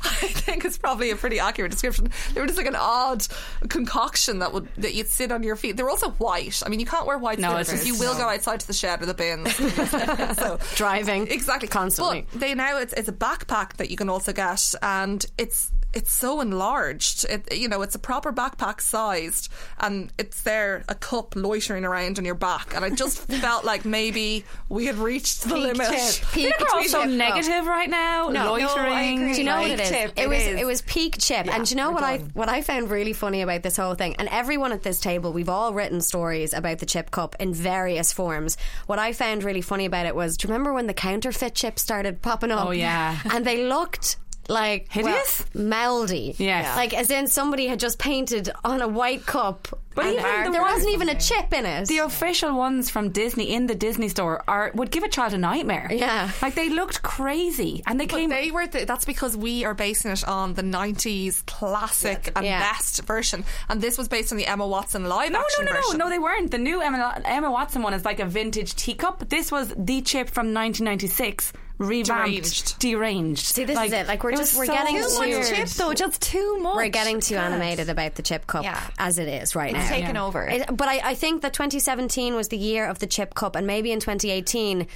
Speaker 2: I think it's probably a pretty accurate description. They were just like an odd concoction that would that you'd sit on your feet. They were also white. I mean, you can't wear white
Speaker 1: No,
Speaker 2: slippers. You will
Speaker 1: no.
Speaker 2: go outside to the shed or the bins. so
Speaker 4: Driving
Speaker 2: exactly
Speaker 4: constantly.
Speaker 2: But they now it's, it's a backpack that you can also get, and it's it's so enlarged. It you know it's a proper backpack sized, and it's there a cup loitering around on your back, and I just felt like maybe we had reached the
Speaker 3: Peak
Speaker 2: limit.
Speaker 3: tip.
Speaker 1: Peak We're all so negative right now.
Speaker 4: No,
Speaker 1: Loitering.
Speaker 4: Do you know what it is?
Speaker 1: Tip,
Speaker 4: it was
Speaker 1: is.
Speaker 4: it was peak chip. and do you know
Speaker 1: we're
Speaker 4: what I what I found really funny about this whole thing? And everyone at this table, we've all written stories about the chip cup in various forms. What I found really funny about it was, do you remember when the counterfeit chips started popping up?
Speaker 1: Oh, yeah.
Speaker 4: and they looked. Like
Speaker 1: Hideous?
Speaker 4: well, mouldy.
Speaker 1: Yes.
Speaker 4: like as in somebody had just painted on a white cup,
Speaker 1: But
Speaker 4: and
Speaker 1: even the
Speaker 4: there wasn't even a chip in it.
Speaker 1: The official ones from Disney in the Disney store are would give a child a nightmare.
Speaker 4: Yeah.
Speaker 1: like they looked crazy, and they
Speaker 2: But
Speaker 1: came.
Speaker 2: they were. The, that's because we are basing it on the '90s classic and
Speaker 4: Yeah.
Speaker 2: best version, and this was based on the Emma Watson live
Speaker 1: no,
Speaker 2: action
Speaker 1: no, no, no,
Speaker 2: version.
Speaker 1: no, they weren't. The new Emma, Emma Watson one is like a vintage teacup. This was the chip from 1996, revamped,
Speaker 2: Deranged.
Speaker 1: deranged.
Speaker 4: See, this is it. Like, we're
Speaker 1: it
Speaker 4: just- we're
Speaker 1: so
Speaker 4: getting
Speaker 3: Too
Speaker 4: Weird.
Speaker 3: much chip though, just too much.
Speaker 4: We're getting too
Speaker 3: God.
Speaker 4: animated about the chip cup
Speaker 3: Yeah.
Speaker 4: as it is right
Speaker 3: It's
Speaker 4: now.
Speaker 3: taken over.
Speaker 4: It- but I, I think that 2017 was the year of the chip cup, and maybe in 2018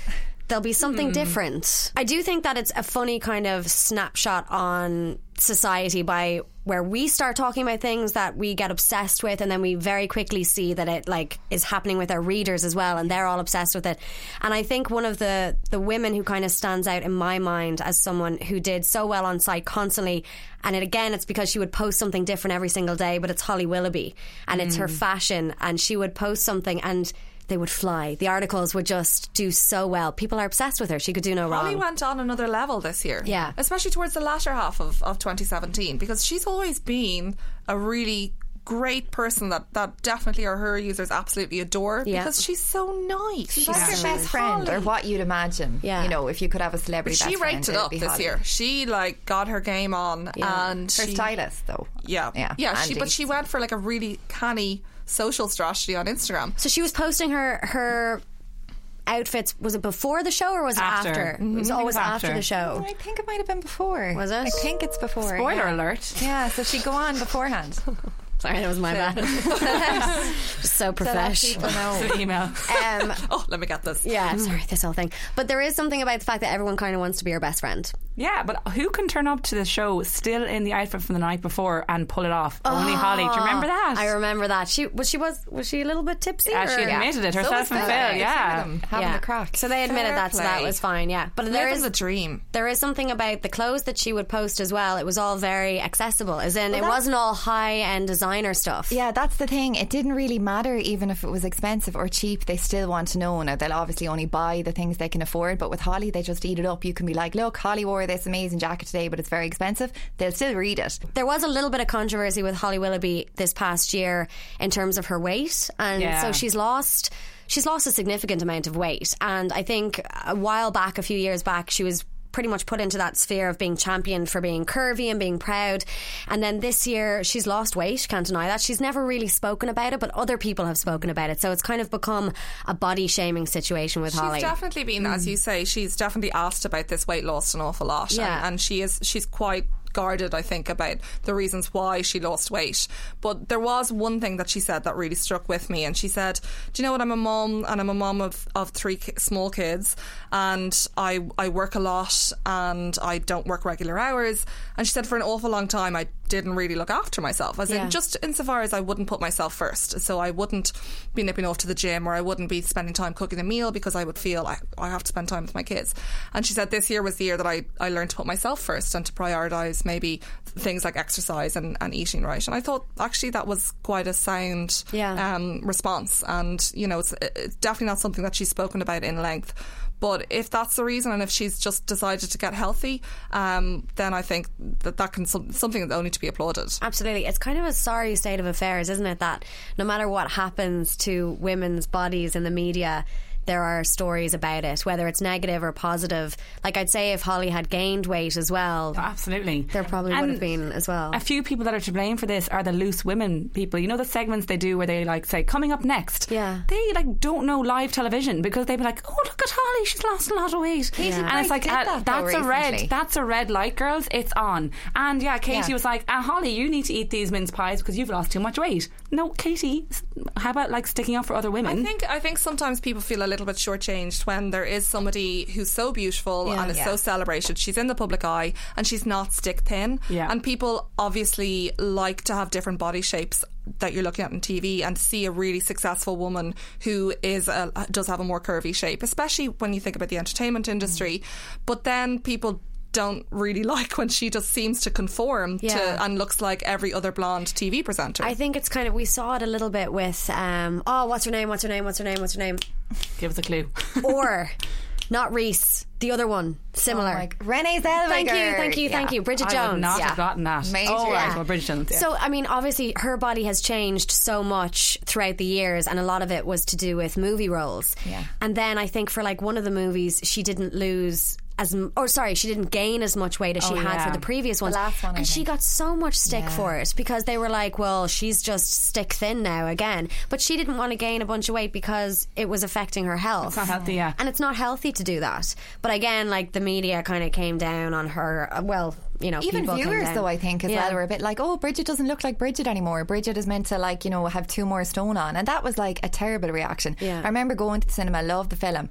Speaker 4: there'll be something hmm. different. I do think that it's a funny kind of snapshot on society by where we start talking about things that we get obsessed with and then we very quickly see that it like is happening with our readers as well and they're all obsessed with it. And i think one of the the women who kind of stands out in my mind as someone who did so well on site constantly and it, again it's because she would post something different every single day but it's holly willoughby and it's her mm. fashion and she would post something and they would fly. The articles would just do so well. People are obsessed with her. She could do no wrong.
Speaker 2: Holly went on another level this year.
Speaker 4: Yeah.
Speaker 2: Especially towards the latter half of, of 2017 because she's always been a really great person that, that definitely our her users absolutely adore
Speaker 3: Yeah.
Speaker 2: because she's so nice.
Speaker 3: She's like your best friend, or what you'd imagine.
Speaker 2: Yeah.
Speaker 3: You know, if you could have a celebrity
Speaker 2: But she
Speaker 3: best friend,
Speaker 2: raked it
Speaker 3: it'd
Speaker 2: up this
Speaker 3: Holly.
Speaker 2: year. She like got her game on
Speaker 3: Yeah.
Speaker 2: and
Speaker 3: Her
Speaker 2: she,
Speaker 3: stylist, though.
Speaker 2: Yeah,
Speaker 3: Yeah,
Speaker 2: yeah. She, but she went for like a really canny social strategy on Instagram.
Speaker 4: So she was posting her her outfits. Was it before the show or was it
Speaker 1: After.
Speaker 4: after? It was
Speaker 1: Mhm.
Speaker 4: always
Speaker 1: It was
Speaker 4: after.
Speaker 1: after.
Speaker 4: the show.
Speaker 3: I think it might have been before.
Speaker 4: Was it?
Speaker 3: I think it's before.
Speaker 1: Spoiler
Speaker 3: yeah.
Speaker 1: alert.
Speaker 3: Yeah, so she'd go on beforehand.
Speaker 4: Sorry, that was my bad. Just so
Speaker 3: So that
Speaker 4: professional.
Speaker 3: people know.
Speaker 1: email.
Speaker 4: Um,
Speaker 2: oh, let me get this.
Speaker 4: Yeah, sorry, this whole thing. But there is something about the fact that everyone kind of wants to be your best friend.
Speaker 1: Yeah, but who can turn up to the show still in the outfit from the night before and pull it off? Only Holly. Do you remember ah, that?
Speaker 4: I remember that. She was she was was she a little bit tipsy?
Speaker 1: Yeah, she
Speaker 4: or-
Speaker 1: admitted it
Speaker 3: So
Speaker 1: herself
Speaker 3: was
Speaker 1: and
Speaker 3: Bella.
Speaker 1: Phil.
Speaker 3: It's
Speaker 1: Yeah,
Speaker 3: them having
Speaker 4: Yeah.
Speaker 3: the crack.
Speaker 4: So they admitted
Speaker 2: Fair
Speaker 4: that, so that was fine. Yeah, but there
Speaker 2: Living
Speaker 4: is
Speaker 2: the dream.
Speaker 4: There is something about the clothes that she would post as well. It was all very accessible, as in
Speaker 3: Well,
Speaker 4: it wasn't all high end designer stuff.
Speaker 3: Yeah, that's the thing. It didn't really matter even if it was expensive or cheap. They still want to know. Now they'll obviously only buy the things they can afford. But with Holly, they just eat it up. You can be like, "Look, Holly wore this amazing jacket today, but it's very expensive." They'll still read it.
Speaker 4: There was a little bit of controversy with Holly Willoughby this past year in terms of her weight, and
Speaker 3: Yeah.
Speaker 4: so she's lost she's lost a significant amount of weight. And I think a while back, a few years back, she was pretty much put into that sphere of being championed for being curvy and being proud. And then this year she's lost weight, can't deny that. She's never really spoken about it, but other people have spoken about it. So it's kind of become a body shaming situation with
Speaker 2: She's
Speaker 4: Holly.
Speaker 2: definitely been, as hmm. you say, she's definitely asked about this weight loss an awful lot,
Speaker 4: Yeah.
Speaker 2: and, and she is she's quite guarded, I think, about the reasons why she lost weight. But there was one thing that she said that really struck with me, and she said, "Do you know what? I'm a mom, and I'm a mom of of three small kids, and I I work a lot, and I don't work regular hours." And she said, for an awful long time, I didn't really look after myself, as
Speaker 4: Yeah.
Speaker 2: in just insofar as I wouldn't put myself first. So I wouldn't be nipping off to the gym or I wouldn't be spending time cooking a meal because I would feel I, I have to spend time with my kids. And she said this year was the year that I, I learned to put myself first and to prioritise maybe things like exercise and, and eating right. And I thought actually that was quite a sound
Speaker 4: Yeah.
Speaker 2: um, response. And, you know, it's, it's definitely not something that she's spoken about in length. But if that's the reason, and if she's just decided to get healthy, um, then I think that that can something that only to be applauded.
Speaker 4: Absolutely. It's kind of a sorry state of affairs, isn't it? That no matter what happens to women's bodies in the media, there are stories about it, whether it's negative or positive. Like I'd say if Holly had gained weight as well.
Speaker 1: Absolutely.
Speaker 4: There probably would have been as well.
Speaker 1: A few people that are to blame for this are the loose women people. You know the segments they do where they like say coming up next.
Speaker 4: Yeah.
Speaker 1: They like don't know live television because they'd be like, oh look at Holly, she's lost a lot of weight.
Speaker 3: Katie
Speaker 1: And
Speaker 3: Price
Speaker 1: it's like
Speaker 3: did
Speaker 1: uh,
Speaker 3: that,
Speaker 1: that's a red. That's a red light, girls. It's on. And yeah, Katie
Speaker 3: Yeah.
Speaker 1: was like, uh, Holly, you need to eat these mince pies because you've lost too much weight. No, Katie, how about like sticking up for other women?
Speaker 2: I think I think sometimes people feel a little bit shortchanged when there is somebody who's so beautiful
Speaker 1: Yeah.
Speaker 2: and is
Speaker 1: Yeah.
Speaker 2: so celebrated. She's in the public eye and she's not stick thin.
Speaker 1: Yeah.
Speaker 2: And people obviously like to have different body shapes that you're looking at on TV and see a really successful woman who is a, does have a more curvy shape, especially when you think about the entertainment industry. Mm. But then people don't really like when she just seems to conform
Speaker 4: Yeah.
Speaker 2: to and looks like every other blonde TV presenter.
Speaker 4: I think it's kind of we saw it a little bit with um oh what's her name what's her name what's her name what's her name
Speaker 1: Give us a clue.
Speaker 4: or not Reese the other one similar
Speaker 3: Oh my- Renee Zellweger.
Speaker 4: thank you thank you thank you Bridget Jones.
Speaker 1: I
Speaker 4: Jones
Speaker 1: would not
Speaker 3: yeah.
Speaker 1: have gotten that.
Speaker 3: Major.
Speaker 1: Oh, right.
Speaker 3: Yeah.
Speaker 1: Well, Bridget Jones. Yeah.
Speaker 4: So, I mean, obviously, her body has changed so much throughout the years, and a lot of it was to do with movie roles.
Speaker 3: Yeah.
Speaker 4: And then I think for like one of the movies, she didn't lose as, or sorry, she didn't gain as much weight as she
Speaker 1: Oh,
Speaker 4: had
Speaker 1: yeah.
Speaker 4: for the previous ones.
Speaker 3: last one, I
Speaker 4: and she got so much stick
Speaker 3: Yeah.
Speaker 4: for it because they were like, well, she's just stick thin now again. But she didn't want to gain a bunch of weight because it was affecting her health.
Speaker 1: It's not healthy, yeah.
Speaker 4: And it's not healthy to do that. But again, like the media kind of came down on her. uh, Well, you know,
Speaker 3: Even viewers, though, I think as
Speaker 4: Yeah.
Speaker 3: well, were a bit like, "Oh, Bridget doesn't look like Bridget anymore. Bridget is meant to like, you know, have two more stone on," and that was like a terrible reaction.
Speaker 4: Yeah.
Speaker 3: I remember going to the cinema, loved the film,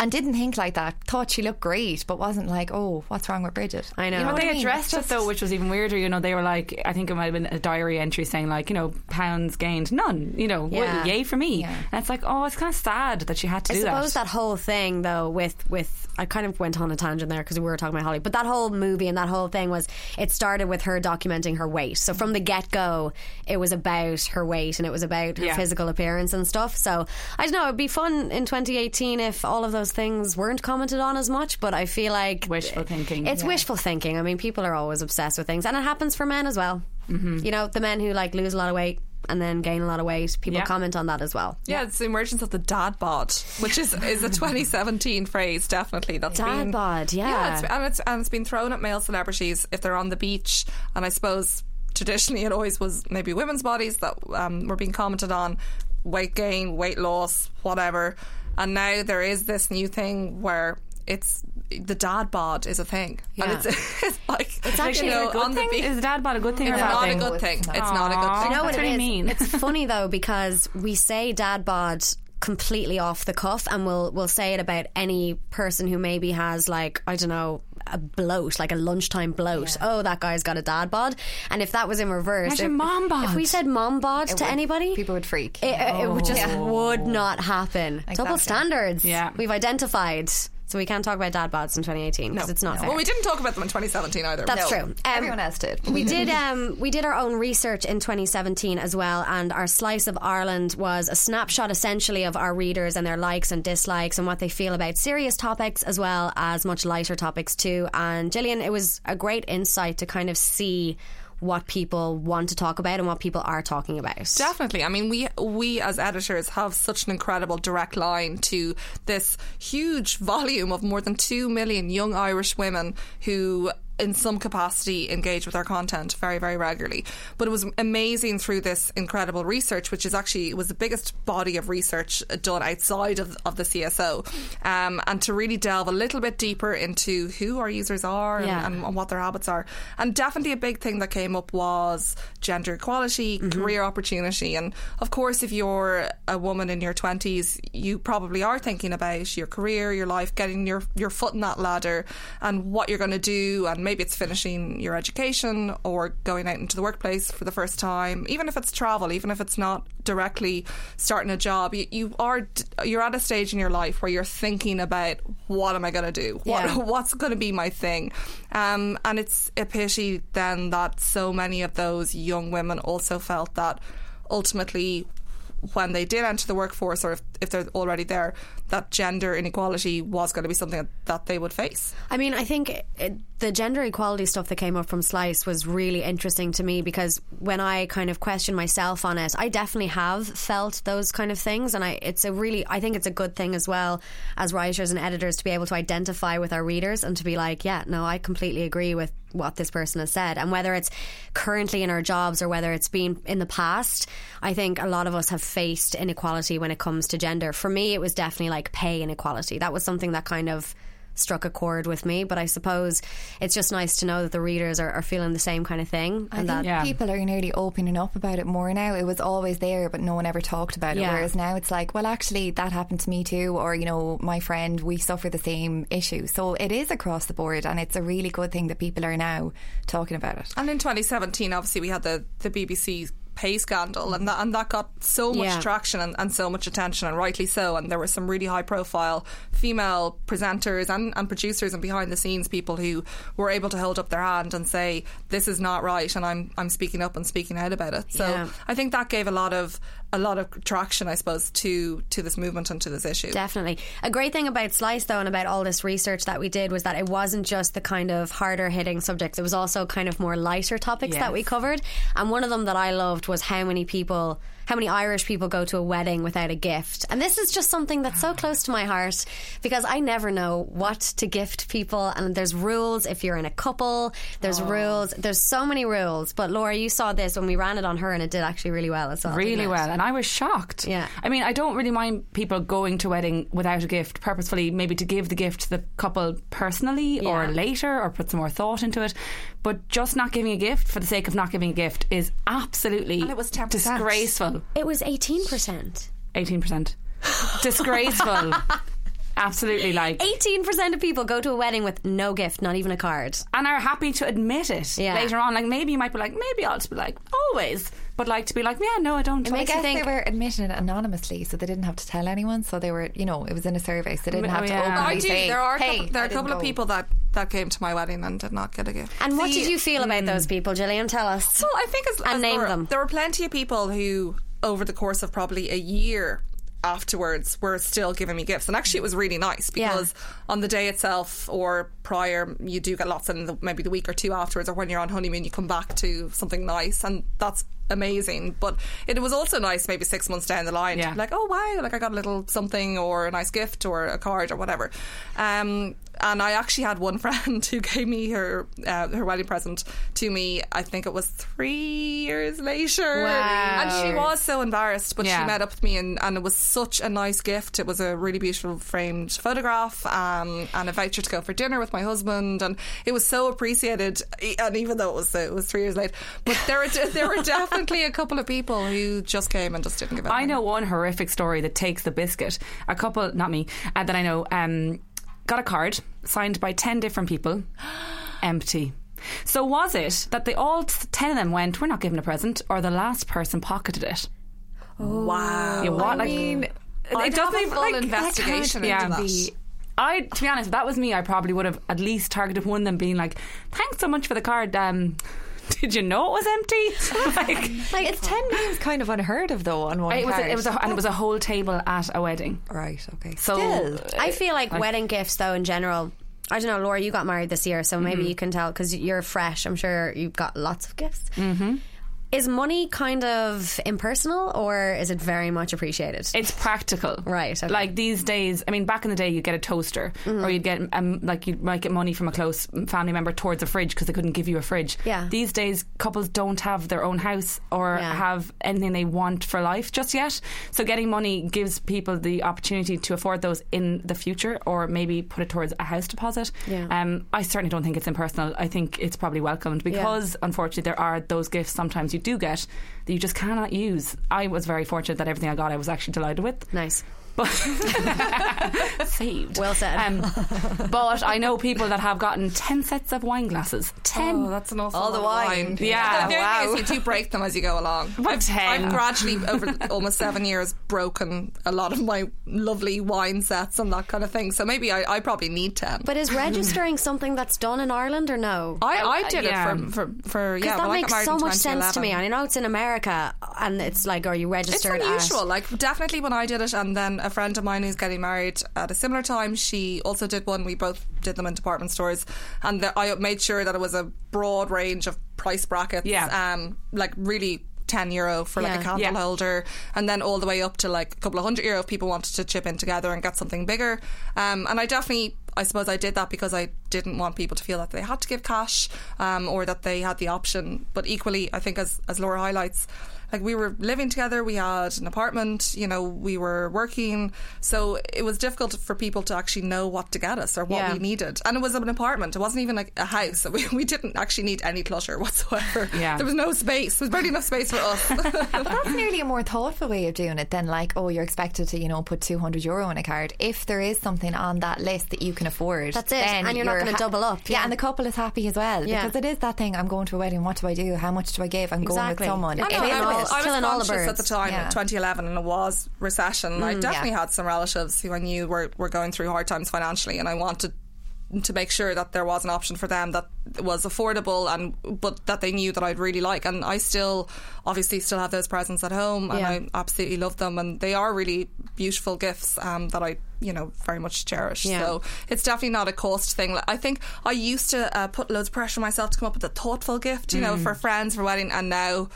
Speaker 3: and didn't think like that. Thought she looked great, but wasn't like, "Oh, what's wrong with Bridget?"
Speaker 4: I know.
Speaker 3: You know
Speaker 1: But they
Speaker 3: I mean?
Speaker 1: addressed
Speaker 3: It's
Speaker 1: it though, which was even weirder. You know, they were like, I think it might have been a diary entry saying like, you know, pounds gained, none. You know,
Speaker 4: Yeah.
Speaker 1: yay for me.
Speaker 3: Yeah.
Speaker 1: And it's like, oh, it's kind of sad that she had to do that.
Speaker 4: I
Speaker 1: do
Speaker 4: suppose
Speaker 1: that.
Speaker 4: that. whole thing, though, with with I kind of went on a tangent there because we were talking about Holly, but that whole movie and that whole thing was it started with her documenting her weight. So from the get go, it was about her weight and it was about her
Speaker 1: Yeah.
Speaker 4: physical appearance and stuff. So I don't know, it'd be fun in 2018 if all of those things weren't commented on as much. But I feel like
Speaker 1: Wishful thinking.
Speaker 4: It's
Speaker 1: Yeah.
Speaker 4: wishful thinking. I mean, people are always obsessed with things, and it happens for men as well. Mm-hmm. You know, the men who like lose a lot of weight and then gain a lot of weight. People
Speaker 1: Yeah.
Speaker 4: comment on that as well.
Speaker 2: Yeah, it's the emergence of the dad bod, which is is a 2017 phrase. Definitely, that's
Speaker 4: Dad
Speaker 2: been,
Speaker 4: bod, yeah.
Speaker 2: it's, and it's and it's been thrown at male celebrities if they're on the beach, and I suppose traditionally it always was maybe women's bodies that um, were being commented on, weight gain, weight loss, whatever, and now there is this new thing where it's the dad bod is a thing, and it's, it's like
Speaker 1: It's actually
Speaker 2: you know,
Speaker 1: a good
Speaker 2: on the
Speaker 1: thing.
Speaker 2: beach.
Speaker 1: Is dad bod a good thing
Speaker 2: It's
Speaker 1: or a bad
Speaker 2: not a good thing. It's not a good thing.
Speaker 4: You know what
Speaker 1: That's
Speaker 4: it
Speaker 1: what I mean.
Speaker 4: It's funny though because we say dad bod completely off the cuff and we'll we'll say it about any person who maybe has like I don't know a bloat like a lunchtime bloat oh that guy's got a dad bod and if that was in reverse
Speaker 1: Imagine
Speaker 4: if,
Speaker 1: mom bod.
Speaker 4: if we said mom bod to
Speaker 3: would-
Speaker 4: anybody
Speaker 3: people would freak.
Speaker 4: it, it- it would just
Speaker 1: Oh.
Speaker 4: would not happen double standards
Speaker 1: Yeah.
Speaker 4: we've identified so we can't talk about dad bods in 2018 because it's not fair
Speaker 2: Well, we didn't talk about them in 2017 either.
Speaker 4: that's
Speaker 3: No,
Speaker 4: true. Um,
Speaker 3: everyone else did.
Speaker 4: we did. Um, we did our own research in 2017 as well, and our slice of Ireland was a snapshot, essentially, of our readers and their likes and dislikes and what they feel about serious topics as well as much lighter topics too. And Gillian, it was a great insight to kind of see what people want to talk about and what people are talking about.
Speaker 2: Definitely. I mean, we we as editors have such an incredible direct line to this huge volume of more than two million young Irish women who in some capacity engage with our content very, very regularly. But it was amazing through this incredible research, which is actually it was the biggest body of research done outside of, of the CSO, um, and to really delve a little bit deeper into who our users are
Speaker 4: Yeah.
Speaker 2: and, and what their habits are. And definitely a big thing that came up was gender equality, career opportunity, and of course, if you're a woman in your twenties, you probably are thinking about your career, your life, getting your your foot in that ladder, and what you're going to do, and maybe it's finishing your education or going out into the workplace for the first time, even if it's travel, even if it's not directly starting a job, you, you are you're at a stage in your life where you're thinking about what am I going to do, what,
Speaker 4: Yeah.
Speaker 2: what's going to be my thing, um, and it's a pity then that so many of those young women also felt that ultimately when they did enter the workforce or if, if they're already there that gender inequality was going to be something that they would face
Speaker 4: I mean, I think it, the gender equality stuff that came up from Slice was really interesting to me because when I kind of question myself on it, I definitely have felt those kind of things, and I it's a really I think it's a good thing as well as writers and editors to be able to identify with our readers and to be like, yeah, no, I completely agree with what this person has said, and whether it's currently in our jobs or whether it's been in the past, I think a lot of us have faced inequality when it comes to gender. For me, it was definitely like pay inequality. That was something that kind of struck a chord with me. But I suppose it's just nice to know that the readers are, are feeling the same kind of thing.
Speaker 3: I
Speaker 4: and
Speaker 3: think
Speaker 4: that
Speaker 3: people are nearly opening up about it more now. It was always there, but no one ever talked about it.
Speaker 4: Yeah.
Speaker 3: Whereas now it's like, well, actually, that happened to me too, or you know, my friend, we suffer the same issue. So it is across the board, and it's a really good thing that people are now talking about it.
Speaker 2: and in 2017 obviously we had the, the BBC pay scandal and mm. that, and that got so much
Speaker 4: Yeah.
Speaker 2: traction and, and so much attention and rightly so and there were some really high profile female presenters and, and producers and behind the scenes people who were able to hold up their hand and say this is not right and I'm I'm speaking up and speaking out about it so
Speaker 4: Yeah.
Speaker 2: I think that gave a lot of a lot of traction I suppose to to this movement and to this issue
Speaker 4: Definitely. A great thing about Slice, though, and about all this research that we did was that it wasn't just the kind of harder hitting subjects, it was also kind of more lighter topics that we covered. And one of them that I loved was how many people. How many Irish people go to a wedding without a gift? And this is just something that's so close to my heart because I never know what to gift people. And there's rules if you're in a couple, there's oh. rules. There's so many rules. But Laura, you saw this when we ran it on her and it did actually really well as well.
Speaker 1: really well and I was shocked
Speaker 4: Yeah.
Speaker 1: I mean I don't really mind people going to a wedding without a gift purposefully maybe to give the gift to the couple personally or later or put some more thought into it but just not giving a gift for the sake of not giving a gift is absolutely
Speaker 2: And it was 10%.
Speaker 1: disgraceful
Speaker 4: It was 18%.
Speaker 1: 18% disgraceful absolutely like
Speaker 4: 18% of people go to a wedding with no gift, not even a card.
Speaker 1: and are happy to admit it
Speaker 4: Yeah.
Speaker 1: later on like maybe you might be like maybe I'll just be like always but like to be like yeah no I don't
Speaker 3: I guess they were admitting it anonymously, so they didn't have to tell anyone. So they were, you know, it was in a survey, so they didn't
Speaker 1: Oh,
Speaker 3: have to openly
Speaker 2: I do
Speaker 3: say,
Speaker 2: there are a
Speaker 3: hey,
Speaker 2: couple, there are
Speaker 3: I
Speaker 2: a couple
Speaker 3: didn't
Speaker 2: of people that that came to my wedding and did not get a gift
Speaker 4: And what did you feel about mm. those people, Gillian? Tell us.
Speaker 2: Well, I think as,
Speaker 4: And
Speaker 2: as
Speaker 4: name
Speaker 2: there,
Speaker 4: them.
Speaker 2: There were plenty of people who, over the course of probably a year afterwards, were still giving me gifts, and actually it was really nice
Speaker 4: Yeah.
Speaker 2: because on the day itself or prior, you do get lots, and the, maybe the week or two afterwards, or when you're on honeymoon, you come back to something nice, and that's amazing. But it was also nice, maybe six months down the line, to
Speaker 1: Yeah.
Speaker 2: like, oh wow, like I got a little something or a nice gift or a card or whatever. Um, and I actually had one friend who gave me her uh, her wedding present to me. I think it was three years later,
Speaker 4: Wow.
Speaker 2: and she was so embarrassed, but
Speaker 1: Yeah.
Speaker 2: she met up with me, and, and it was such a nice gift. It was a really beautiful framed photograph um, and a voucher to go for dinner with my husband, and it was so appreciated. And even though it was it was three years late, but there were there were definitely a couple of people who just came and just didn't give it.
Speaker 1: I know one horrific story that takes the biscuit. A couple, not me, uh, that I know, um, got a card signed by 10 different people, empty. So was it that they all, 10 of them went, we're not giving a present, or the last person pocketed it?
Speaker 2: Wow.
Speaker 1: Yeah, what?
Speaker 2: I
Speaker 1: like,
Speaker 2: mean,
Speaker 1: it
Speaker 2: I'd
Speaker 1: doesn't
Speaker 2: have a
Speaker 1: even
Speaker 2: full
Speaker 1: like
Speaker 2: investigation
Speaker 1: that can't
Speaker 2: into
Speaker 1: be-
Speaker 2: that.
Speaker 1: I, to be honest, if that was me, I probably would have at least targeted one of them, being like, "Thanks so much for the card. Um, did you know it was empty? like,
Speaker 3: Like it's ten names, kind of unheard of though. On one
Speaker 1: it was,
Speaker 3: card.
Speaker 1: a, it was, a, and it was a whole table at a wedding.
Speaker 3: right. Okay.
Speaker 1: So
Speaker 3: Still.
Speaker 4: I feel like, wedding gifts, though, in general, I don't know, Laura. You got married this year, so maybe
Speaker 1: Mhm.
Speaker 4: you can tell because you're fresh. I'm sure you've got lots of gifts.
Speaker 1: Mm-hmm.
Speaker 4: Is money kind of impersonal, or is it very much appreciated?
Speaker 1: It's practical,
Speaker 4: right?
Speaker 1: Like these days, I mean, back in the day, you'd get a toaster,
Speaker 4: Mhm.
Speaker 1: or you'd get um, like you might get money from a close family member towards a fridge because they couldn't give you a fridge.
Speaker 4: Yeah.
Speaker 1: These days, couples don't have their own house or
Speaker 4: Yeah.
Speaker 1: have anything they want for life just yet. So getting money gives people the opportunity to afford those in the future, or maybe put it towards a house deposit.
Speaker 4: Yeah.
Speaker 1: Um, I certainly don't think it's impersonal. I think it's probably welcomed because, unfortunately, there are those gifts sometimes you do get that you just cannot use. I was very fortunate that everything I got, I was actually delighted with.
Speaker 4: Nice.
Speaker 1: But saved.
Speaker 4: Well said.
Speaker 1: Um, but I know people that have gotten 10 sets of wine glasses. 10.
Speaker 2: Oh, that's an awful
Speaker 1: All the
Speaker 2: of
Speaker 1: wine.
Speaker 2: wine.
Speaker 1: Yeah.
Speaker 2: The only
Speaker 1: Wow.
Speaker 2: thing is you do break them as you go along.
Speaker 1: About
Speaker 2: I've,
Speaker 1: 10.
Speaker 2: I've gradually, over almost seven years, broken a lot of my lovely wine sets and that kind of thing. So maybe I, I probably need 10.
Speaker 4: But is registering something that's done in Ireland or no?
Speaker 2: I, I
Speaker 1: Uh,
Speaker 2: did
Speaker 1: yeah.
Speaker 2: it for, for, for yeah,
Speaker 4: Because that
Speaker 2: well, I got
Speaker 4: makes so much sense to me.
Speaker 2: 2011.
Speaker 4: I know it's in America, and it's like, are you registered?
Speaker 2: It's
Speaker 4: registered?
Speaker 2: unusual.
Speaker 4: At,
Speaker 2: Like definitely when I did it, and then a friend of mine who's getting married at a similar time, she also did one. We both did them in department stores, and the, I made sure that it was a broad range of price brackets.
Speaker 1: Yeah.
Speaker 2: um, like really. 10 euro for like a candle
Speaker 1: Yeah.
Speaker 2: holder and then all the way up to like a couple of hundred euro if people wanted to chip in together and get something bigger um, and I definitely I suppose I did that because I didn't want people to feel that they had to give cash um, or that they had the option but equally I think as, as Laura highlights like we were living together we had an apartment you know we were working so it was difficult for people to actually know what to get us or what
Speaker 4: Yeah.
Speaker 2: we needed and it was an apartment it wasn't even like a house we, we didn't actually need any clutter whatsoever
Speaker 1: Yeah.
Speaker 2: there was no space there was barely enough space for us
Speaker 3: But that's nearly a more thoughtful way of doing it than like, oh, you're expected to, you know, put 200 euro in a card. If there is something on that list that you can afford,
Speaker 4: That's it,
Speaker 3: then
Speaker 4: and you're not gonna double up,
Speaker 3: Yeah.
Speaker 4: yeah.
Speaker 3: and the couple is happy as well
Speaker 4: Yeah.
Speaker 3: because it is that thing. I'm going to a wedding. What do I do? How much do I give? I'm going with someone.
Speaker 4: I
Speaker 3: It
Speaker 4: know,
Speaker 3: is
Speaker 2: I
Speaker 3: bit-
Speaker 2: I was
Speaker 4: killing all the
Speaker 2: conscious at the time,
Speaker 3: Yeah.
Speaker 2: 2011, and it was recession. I
Speaker 4: Mm,
Speaker 2: definitely
Speaker 3: yeah.
Speaker 2: had some relatives who I knew were, were going through hard times financially, and I wanted to make sure that there was an option for them that was affordable and but that they knew that I'd really like and I still obviously still have those presents at home and
Speaker 4: Yeah.
Speaker 2: I absolutely love them and they are really beautiful gifts um, that I you know very much cherish
Speaker 4: Yeah.
Speaker 2: so it's definitely not a cost thing I think I used to uh, put loads of pressure on myself to come up with a thoughtful gift you know
Speaker 4: Mm.
Speaker 2: for friends for wedding and now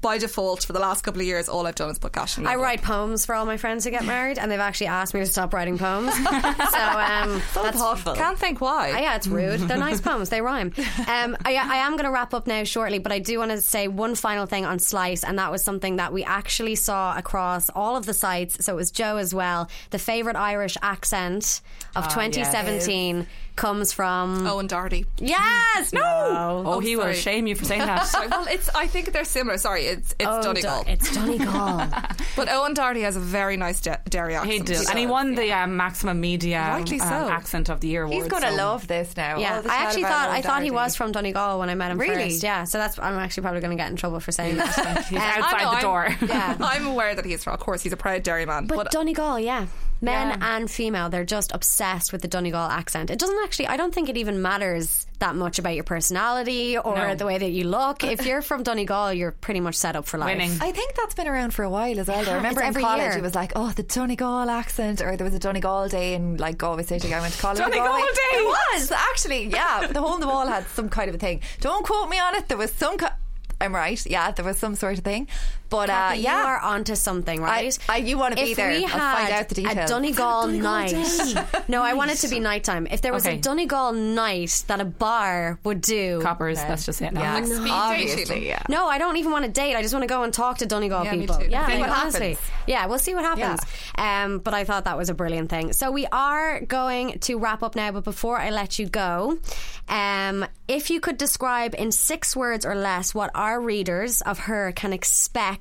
Speaker 2: by default for the last couple of years all I've done is put cash in
Speaker 4: I write poems for all my friends who get married, and they've actually asked me to stop writing poems. so um, that's
Speaker 3: thoughtful.
Speaker 2: can't think why
Speaker 4: Uh, yeah, it's rude. They're nice poems. They rhyme. Um, I, I am going to wrap up now shortly, but I do want to say one final thing on Slice, and that was something that we actually saw across all of the sites. So it was Joe as well. The favourite Irish accent of
Speaker 1: Ah,
Speaker 4: 2017 comes from.
Speaker 2: Owen Darty
Speaker 4: Yes! No!
Speaker 1: Oh,
Speaker 2: Oh,
Speaker 1: he will shame you for saying that.
Speaker 2: Sorry, well, it's. I think they're similar. Sorry, it's it's
Speaker 4: Oh,
Speaker 2: Donegal.
Speaker 4: Do- it's Donegal.
Speaker 2: but Owen Darty has a very nice de- Derry accent.
Speaker 1: He did, and he won the um, Maximum Media
Speaker 2: Rightly
Speaker 1: um. Accent of the Year award.
Speaker 3: He's going to
Speaker 1: so-
Speaker 3: love this now.
Speaker 4: Yeah,
Speaker 3: All the
Speaker 4: I actually
Speaker 3: about
Speaker 4: thought I
Speaker 3: Owen
Speaker 4: thought he was from Donegal when I met him
Speaker 3: Really?
Speaker 4: first. Yeah, so that's I'm actually probably going to get in trouble for saying that.
Speaker 1: He's
Speaker 4: Uh,
Speaker 1: outside
Speaker 2: know,
Speaker 1: the
Speaker 2: I'm-
Speaker 1: door.
Speaker 4: Yeah.
Speaker 2: I'm aware that he's from. Of course, he's a proud Derryman.
Speaker 4: But,
Speaker 2: But,
Speaker 4: Donegal, yeah. Men
Speaker 1: Yeah.
Speaker 4: and female, they're just obsessed with the Donegal accent. It doesn't actually, I don't think it even matters that much about your personality or
Speaker 1: No.
Speaker 4: the way that you look. If you're from Donegal, you're pretty much set up for life.
Speaker 1: Winning.
Speaker 3: I think that's been around for a while as well. though. I remember in
Speaker 4: every
Speaker 3: college
Speaker 4: year.
Speaker 3: it was like, oh, the Donegal accent, or there was a Donegal day in like Galway City. I went to college.
Speaker 1: Donegal
Speaker 3: Galway.
Speaker 1: Oh, day?
Speaker 3: It was actually, yeah. The hole in the wall had some kind of a thing. Don't quote me on it. There was some. Co- I'm right. Yeah, there was some sort of thing. But uh,
Speaker 4: Kathy,
Speaker 3: yeah,
Speaker 4: you are onto something, right?
Speaker 3: I, you want to be
Speaker 4: if
Speaker 3: there.
Speaker 4: we
Speaker 3: I'll
Speaker 4: had
Speaker 3: find out the details.
Speaker 4: a
Speaker 3: details.
Speaker 4: Donegal night, no, I want it to be nighttime. If there was a Donegal night that a bar would do,
Speaker 1: Coppers, that's just it now.
Speaker 3: Yeah,
Speaker 2: Like speed
Speaker 3: obviously, yeah.
Speaker 4: No, I don't even want to date. I just want to go and talk to Donegal
Speaker 2: Yeah, me
Speaker 4: people.
Speaker 2: too.
Speaker 4: Yeah,
Speaker 2: See
Speaker 4: like,
Speaker 2: what
Speaker 4: honestly.
Speaker 2: happens.
Speaker 4: Yeah, we'll see what happens. Um, but I thought that was a brilliant thing. So we are going to wrap up now. But before I let you go, um, if you could describe in six words or less what our readers of her can expect.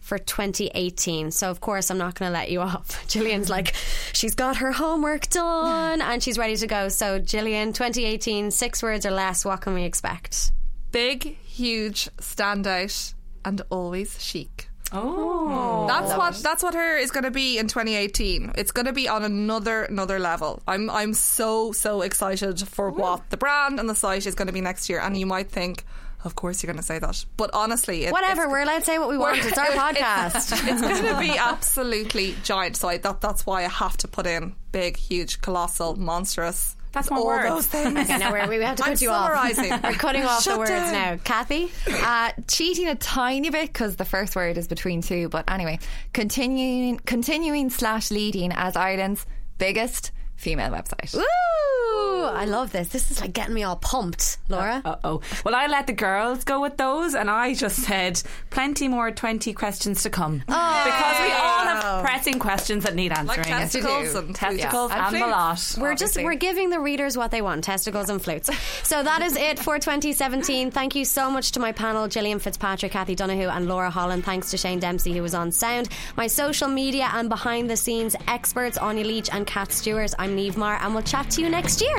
Speaker 4: For 2018. So, of course, I'm not going to let you off. Gillian's like, she's got her homework done and she's ready to go. So, Gillian, 2018, six words or less, what can we expect?
Speaker 2: big, huge, standout, and always chic.
Speaker 1: Oh,
Speaker 2: That's what that's what her is going to be in 2018. It's going to be on another another level. I'm I'm so so excited for what the brand and the site is going to be next year. And you might think, of course, you're going to say that, but honestly, it,
Speaker 4: Whatever,
Speaker 2: it's-
Speaker 4: we're allowed to say what we want. It's our podcast.
Speaker 2: it's going to be absolutely giant. So I, that that's why I have to put in big, huge, colossal, monstrous.
Speaker 1: That's my
Speaker 2: all
Speaker 1: words.
Speaker 2: those things.
Speaker 4: Okay, now we're, we have to
Speaker 2: I'm
Speaker 4: cut you
Speaker 2: summarising.
Speaker 4: off. We're cutting off the words
Speaker 2: down.
Speaker 4: now. Kathy?
Speaker 3: Uh, cheating a tiny bit because the first word is between two. But anyway, continuing, continuing slash leading as Ireland's biggest female website.
Speaker 4: Ooh, I love this. This is like getting me all pumped, Laura.
Speaker 1: Uh oh. Well, I let the girls go with those, and I just said plenty more 20 questions to come.
Speaker 4: Oh.
Speaker 1: Because we all have pressing questions that need answering.
Speaker 2: testicles and
Speaker 1: testicles
Speaker 2: yeah.
Speaker 1: and,
Speaker 2: And
Speaker 1: the lot.
Speaker 4: We're just we're giving the readers what they want: testicles and flutes. So that is it for 2017. Thank you so much to my panel: Gillian Fitzpatrick, Kathy Donahue, and Laura Holland. Thanks to Shane Dempsey who was on sound. My social media and behind the scenes experts: Anya Leach and Kat Stewart. I'm I'm Neve Mar, and we'll chat to you next year.